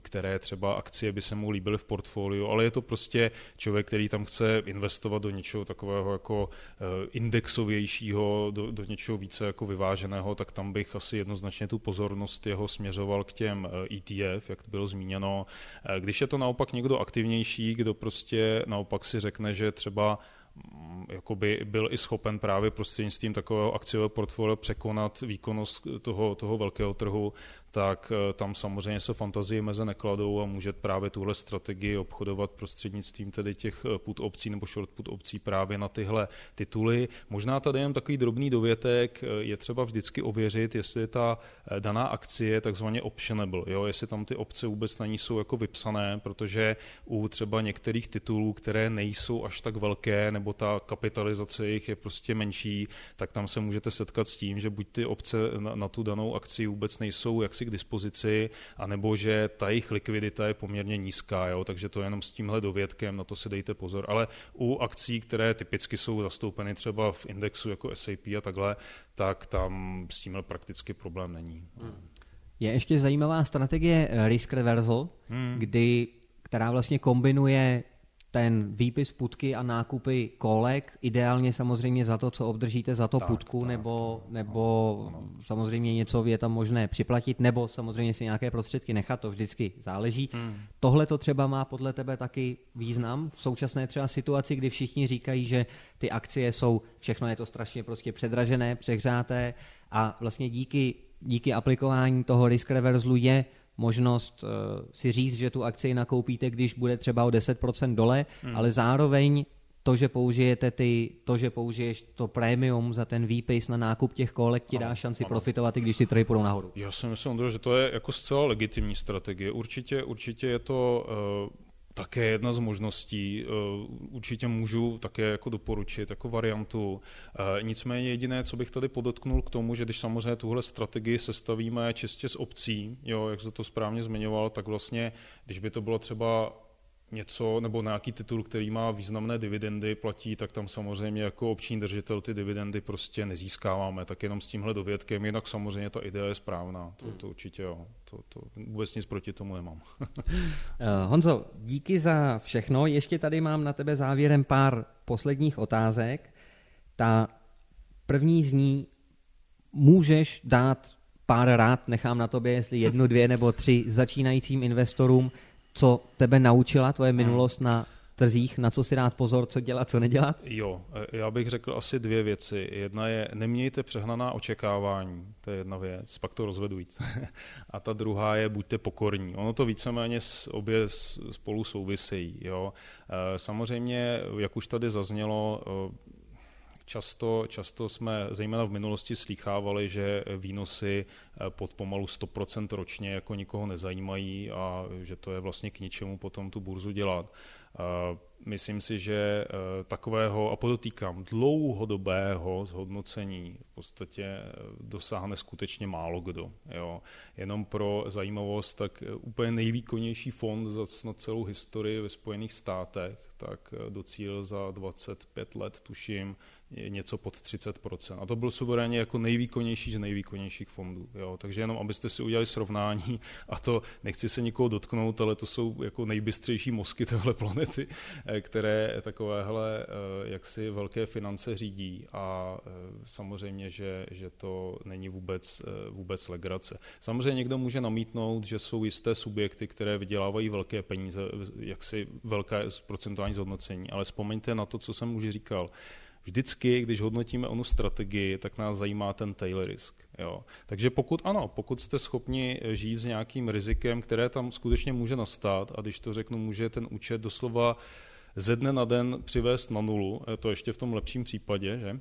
které třeba akcie by se mu líbily v portfoliu, ale je to prostě člověk, který tam chce investovat do něčeho takového jako eh, indexovějšího, do, do něčeho více jako vyváženého, tak tam bych asi jednoznačně tu pozornost jeho směřoval k těm ETF, eh, e jak bylo zmíněno. Eh, když je to naopak někdo aktivnější, kdo prostě naopak si řekne, že třeba mm, jakoby byl i schopen právě prostřednictvím takového akciového portfolia překonat výkonnost toho, toho velkého trhu, tak eh, tam samozřejmě se fantazie meze nekladou a může právě tuhle strategii obchodovat prostřednictvím tedy těch eh, put opcí nebo short put opcí právě na tyhle tituly. Možná tady jen takový drobný dovětek, eh, je třeba vždycky ověřit, jestli ta daná akcie je takzvaně optionable, jo? jestli tam ty opce vůbec na ní jsou jako vypsané, protože u třeba některých titulů, které nejsou až tak velké, nebo ta kapitalizace jich je prostě menší, tak tam se můžete setkat s tím, že buď ty opce na, na tu danou akci vůbec nejsou jaksi k dispozici, anebo že ta jejich likvidita je poměrně nízká, jo? takže to jenom s tímhle dovědkem, na to si dejte pozor. Ale u akcí, které typicky jsou zastoupeny třeba v indexu jako SAP a takhle, tak tam s tímhle prakticky problém není. Hmm. Je ještě zajímavá strategie risk reversal, hmm. kdy, která vlastně kombinuje ten výpis putky a nákupy kolek, ideálně samozřejmě za to, co obdržíte za to tak, putku, tak, nebo, tak, nebo no, no. samozřejmě něco je tam možné připlatit, nebo samozřejmě si nějaké prostředky nechat, to vždycky záleží. Hmm. Tohle to třeba má podle tebe taky význam v současné třeba situaci, kdy všichni říkají, že ty akcie jsou, všechno je to strašně prostě předražené, přehřáté a vlastně díky, díky aplikování toho risk reverslu je možnost uh, si říct, že tu akci nakoupíte, když bude třeba o 10% dole, hmm. ale zároveň to, že použijete ty, to, že použiješ to prémium za ten výpis na nákup těch kolek, ti dá šanci ano. profitovat, i když ty trhy půjdou nahoru. Já si myslím, že to je jako zcela legitimní strategie. Určitě, určitě je to uh, také jedna z možností. Eh, určitě můžu také jako doporučit jako variantu. Eh, nicméně jediné, co bych tady podotknul k tomu, že když samozřejmě tuhle strategii sestavíme čistě z obcí, jo, jak se to správně zmiňoval, tak vlastně, když by to bylo třeba něco nebo nějaký titul, který má významné dividendy, platí, tak tam samozřejmě jako obční držitel ty dividendy prostě nezískáváme, tak jenom s tímhle dovědkem, jinak samozřejmě ta idea je správná, to, to určitě jo, to, to vůbec nic proti tomu nemám. Eh, Honzo, díky za všechno, ještě tady mám na tebe závěrem pár posledních otázek. Ta první z ní, můžeš dát pár rád, nechám na tobě, jestli jednu, dvě nebo tři začínajícím investorům, co tebe naučila tvoje minulost na trzích, na co si dát pozor, co dělat, co nedělat? Jo, e, já bych řekl asi dvě věci. Jedna je, nemějte přehnaná očekávání, to je jedna věc, pak to rozvedujte. A ta druhá je, buďte pokorní. Ono to víceméně obě spolu souvisejí. Jo. E, samozřejmě, jak už tady zaznělo, e, Často, často jsme zejména v minulosti slýchávali, že výnosy eh, pod pomalu 100% ročně jako nikoho nezajímají a že to je vlastně k ničemu potom tu burzu dělat. Eh, myslím si, že eh, takového, a podotýkám, dlouhodobého zhodnocení v podstatě dosáhne skutečně málo kdo. Jo. Jenom pro zajímavost, tak úplně nejvýkonnější fond za snad celou historii ve Spojených státech, tak docílil za 25 let, tuším, něco pod 30%. A to byl suverénně jako nejvýkonnější z nejvýkonnějších fondů. Jo. Takže jenom, abyste si udělali srovnání, a to nechci se nikoho dotknout, ale to jsou jako nejbystřejší mozky téhle planety, eh, které takovéhle eh, jaksi velké finance řídí a eh, samozřejmě, že, že to není vůbec, vůbec legrace. Samozřejmě někdo může namítnout, že jsou jisté subjekty, které vydělávají velké peníze, jaksi velké procentuální zhodnocení, ale vzpomeňte na to, co jsem už říkal vždycky, když hodnotíme onu strategii, tak nás zajímá ten tail risk. Jo. Takže pokud ano, pokud jste schopni žít s nějakým rizikem, které tam skutečně může nastat, a když to řeknu, může ten účet doslova ze dne na den přivést na nulu, to ještě v tom lepším případě, že?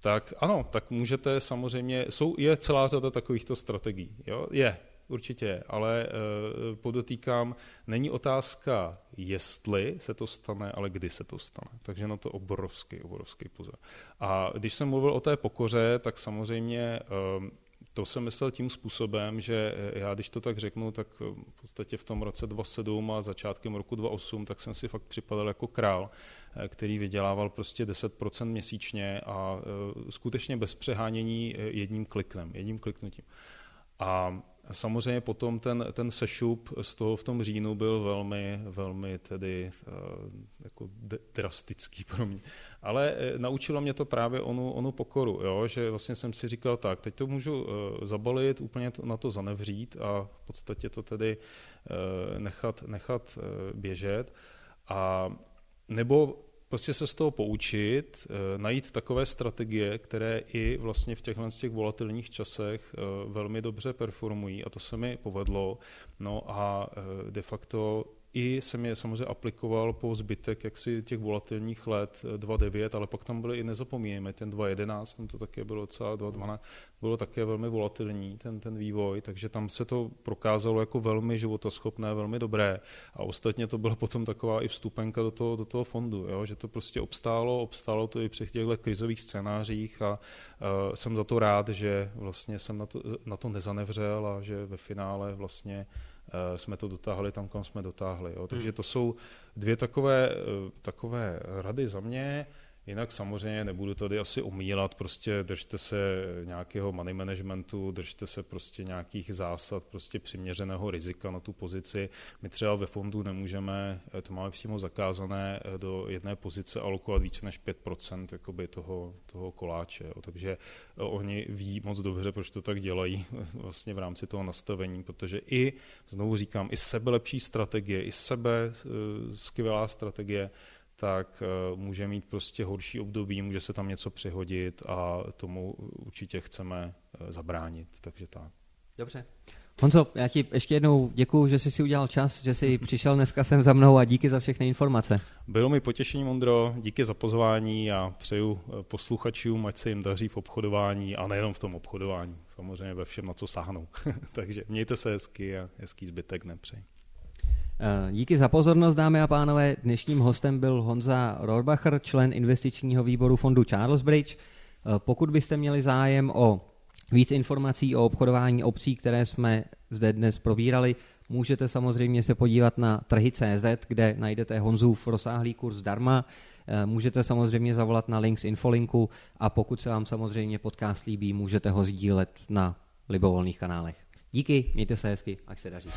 tak ano, tak můžete samozřejmě, jsou, je celá řada takovýchto strategií. Jo? Je, určitě ale uh, podotýkám, není otázka, jestli se to stane, ale kdy se to stane. Takže na to obrovský, obrovský pozor. A když jsem mluvil o té pokoře, tak samozřejmě uh, to jsem myslel tím způsobem, že eh, já, když to tak řeknu, tak v podstatě v tom roce 2007 a začátkem roku 2008, tak jsem si fakt připadal jako král, který vydělával prostě 10% měsíčně a skutečně bez přehánění jedním kliknem, jedním kliknutím. A samozřejmě potom ten, ten sešup z toho v tom říjnu byl velmi, velmi tedy uh, jako drastický pro mě. Ale uh, naučilo mě to právě onu, onu pokoru, jo? že vlastně jsem si říkal tak, teď to můžu uh, zabalit, úplně to, na to zanevřít a v podstatě to tedy nechat, nechat běžet. A nebo prostě se z toho poučit, eh, najít takové strategie, které i vlastně v těchto těch volatilních časech eh, velmi dobře performují a to se mi povedlo. No a eh, de facto i jsem je samozřejmě aplikoval po zbytek jaksi těch volatilních let 2.9, eh, ale pak tam byly i nezapomínáme, ten 2.11, tam to také bylo docela 2.12, bylo také velmi volatilní ten, ten vývoj, takže tam se to prokázalo jako velmi životoschopné, velmi dobré. A ostatně to byla potom taková i vstupenka do toho, do toho fondu, jo, že to prostě obstálo, obstálo to i při těchto krizových scénářích a uh, jsem za to rád, že vlastně jsem na to, na to nezanevřel a že ve finále vlastně jsme to dotáhli tam, kam jsme dotáhli. Jo. Takže hmm. to jsou dvě takové, eh, takové rady za mě. Jinak samozřejmě nebudu tady asi omílat, prostě držte se nějakého money managementu, držte se prostě nějakých zásad, prostě přiměřeného rizika na tu pozici. My třeba ve fondu nemůžeme, to máme přímo zakázané, do jedné pozice alokovat více než 5% jakoby toho, toho koláče. Jo. Takže oni ví moc dobře, proč to tak dělají vlastně v rámci toho nastavení, protože i, znovu říkám, i sebe lepší strategie, i sebe eh, skvělá strategie, tak eh, může mít prostě horší období, může se tam něco přihodit a tomu určitě chceme eh, zabránit, takže tak. Dobře. Honzo, já ti ještě jednou děkuji, že jsi si udělal čas, že jsi přišel dneska sem za mnou a díky za všechny informace. Bylo mi potěšením, Ondro, díky za pozvání a přeju eh, posluchačům, ať se jim daří v obchodování a nejenom v tom obchodování, samozřejmě ve všem, na co sáhnou. Takže mějte se hezky a hezký zbytek nepřej. Eh, díky za pozornost, dámy a pánové. Dnešním hostem byl Honza Rohrbacher, člen investičního výboru fondu Charles Bridge. Eh, pokud byste měli zájem o víc informací o obchodování obcí, které jsme zde dnes probírali, můžete samozřejmě se podívat na trhy.cz, kde najdete Honzův rozsáhlý kurz zdarma. Eh, můžete samozřejmě zavolat na links Infolinku a pokud se vám samozřejmě podcast líbí, můžete ho sdílet na libovolných kanálech. Díky, mějte se hezky, ať se daří.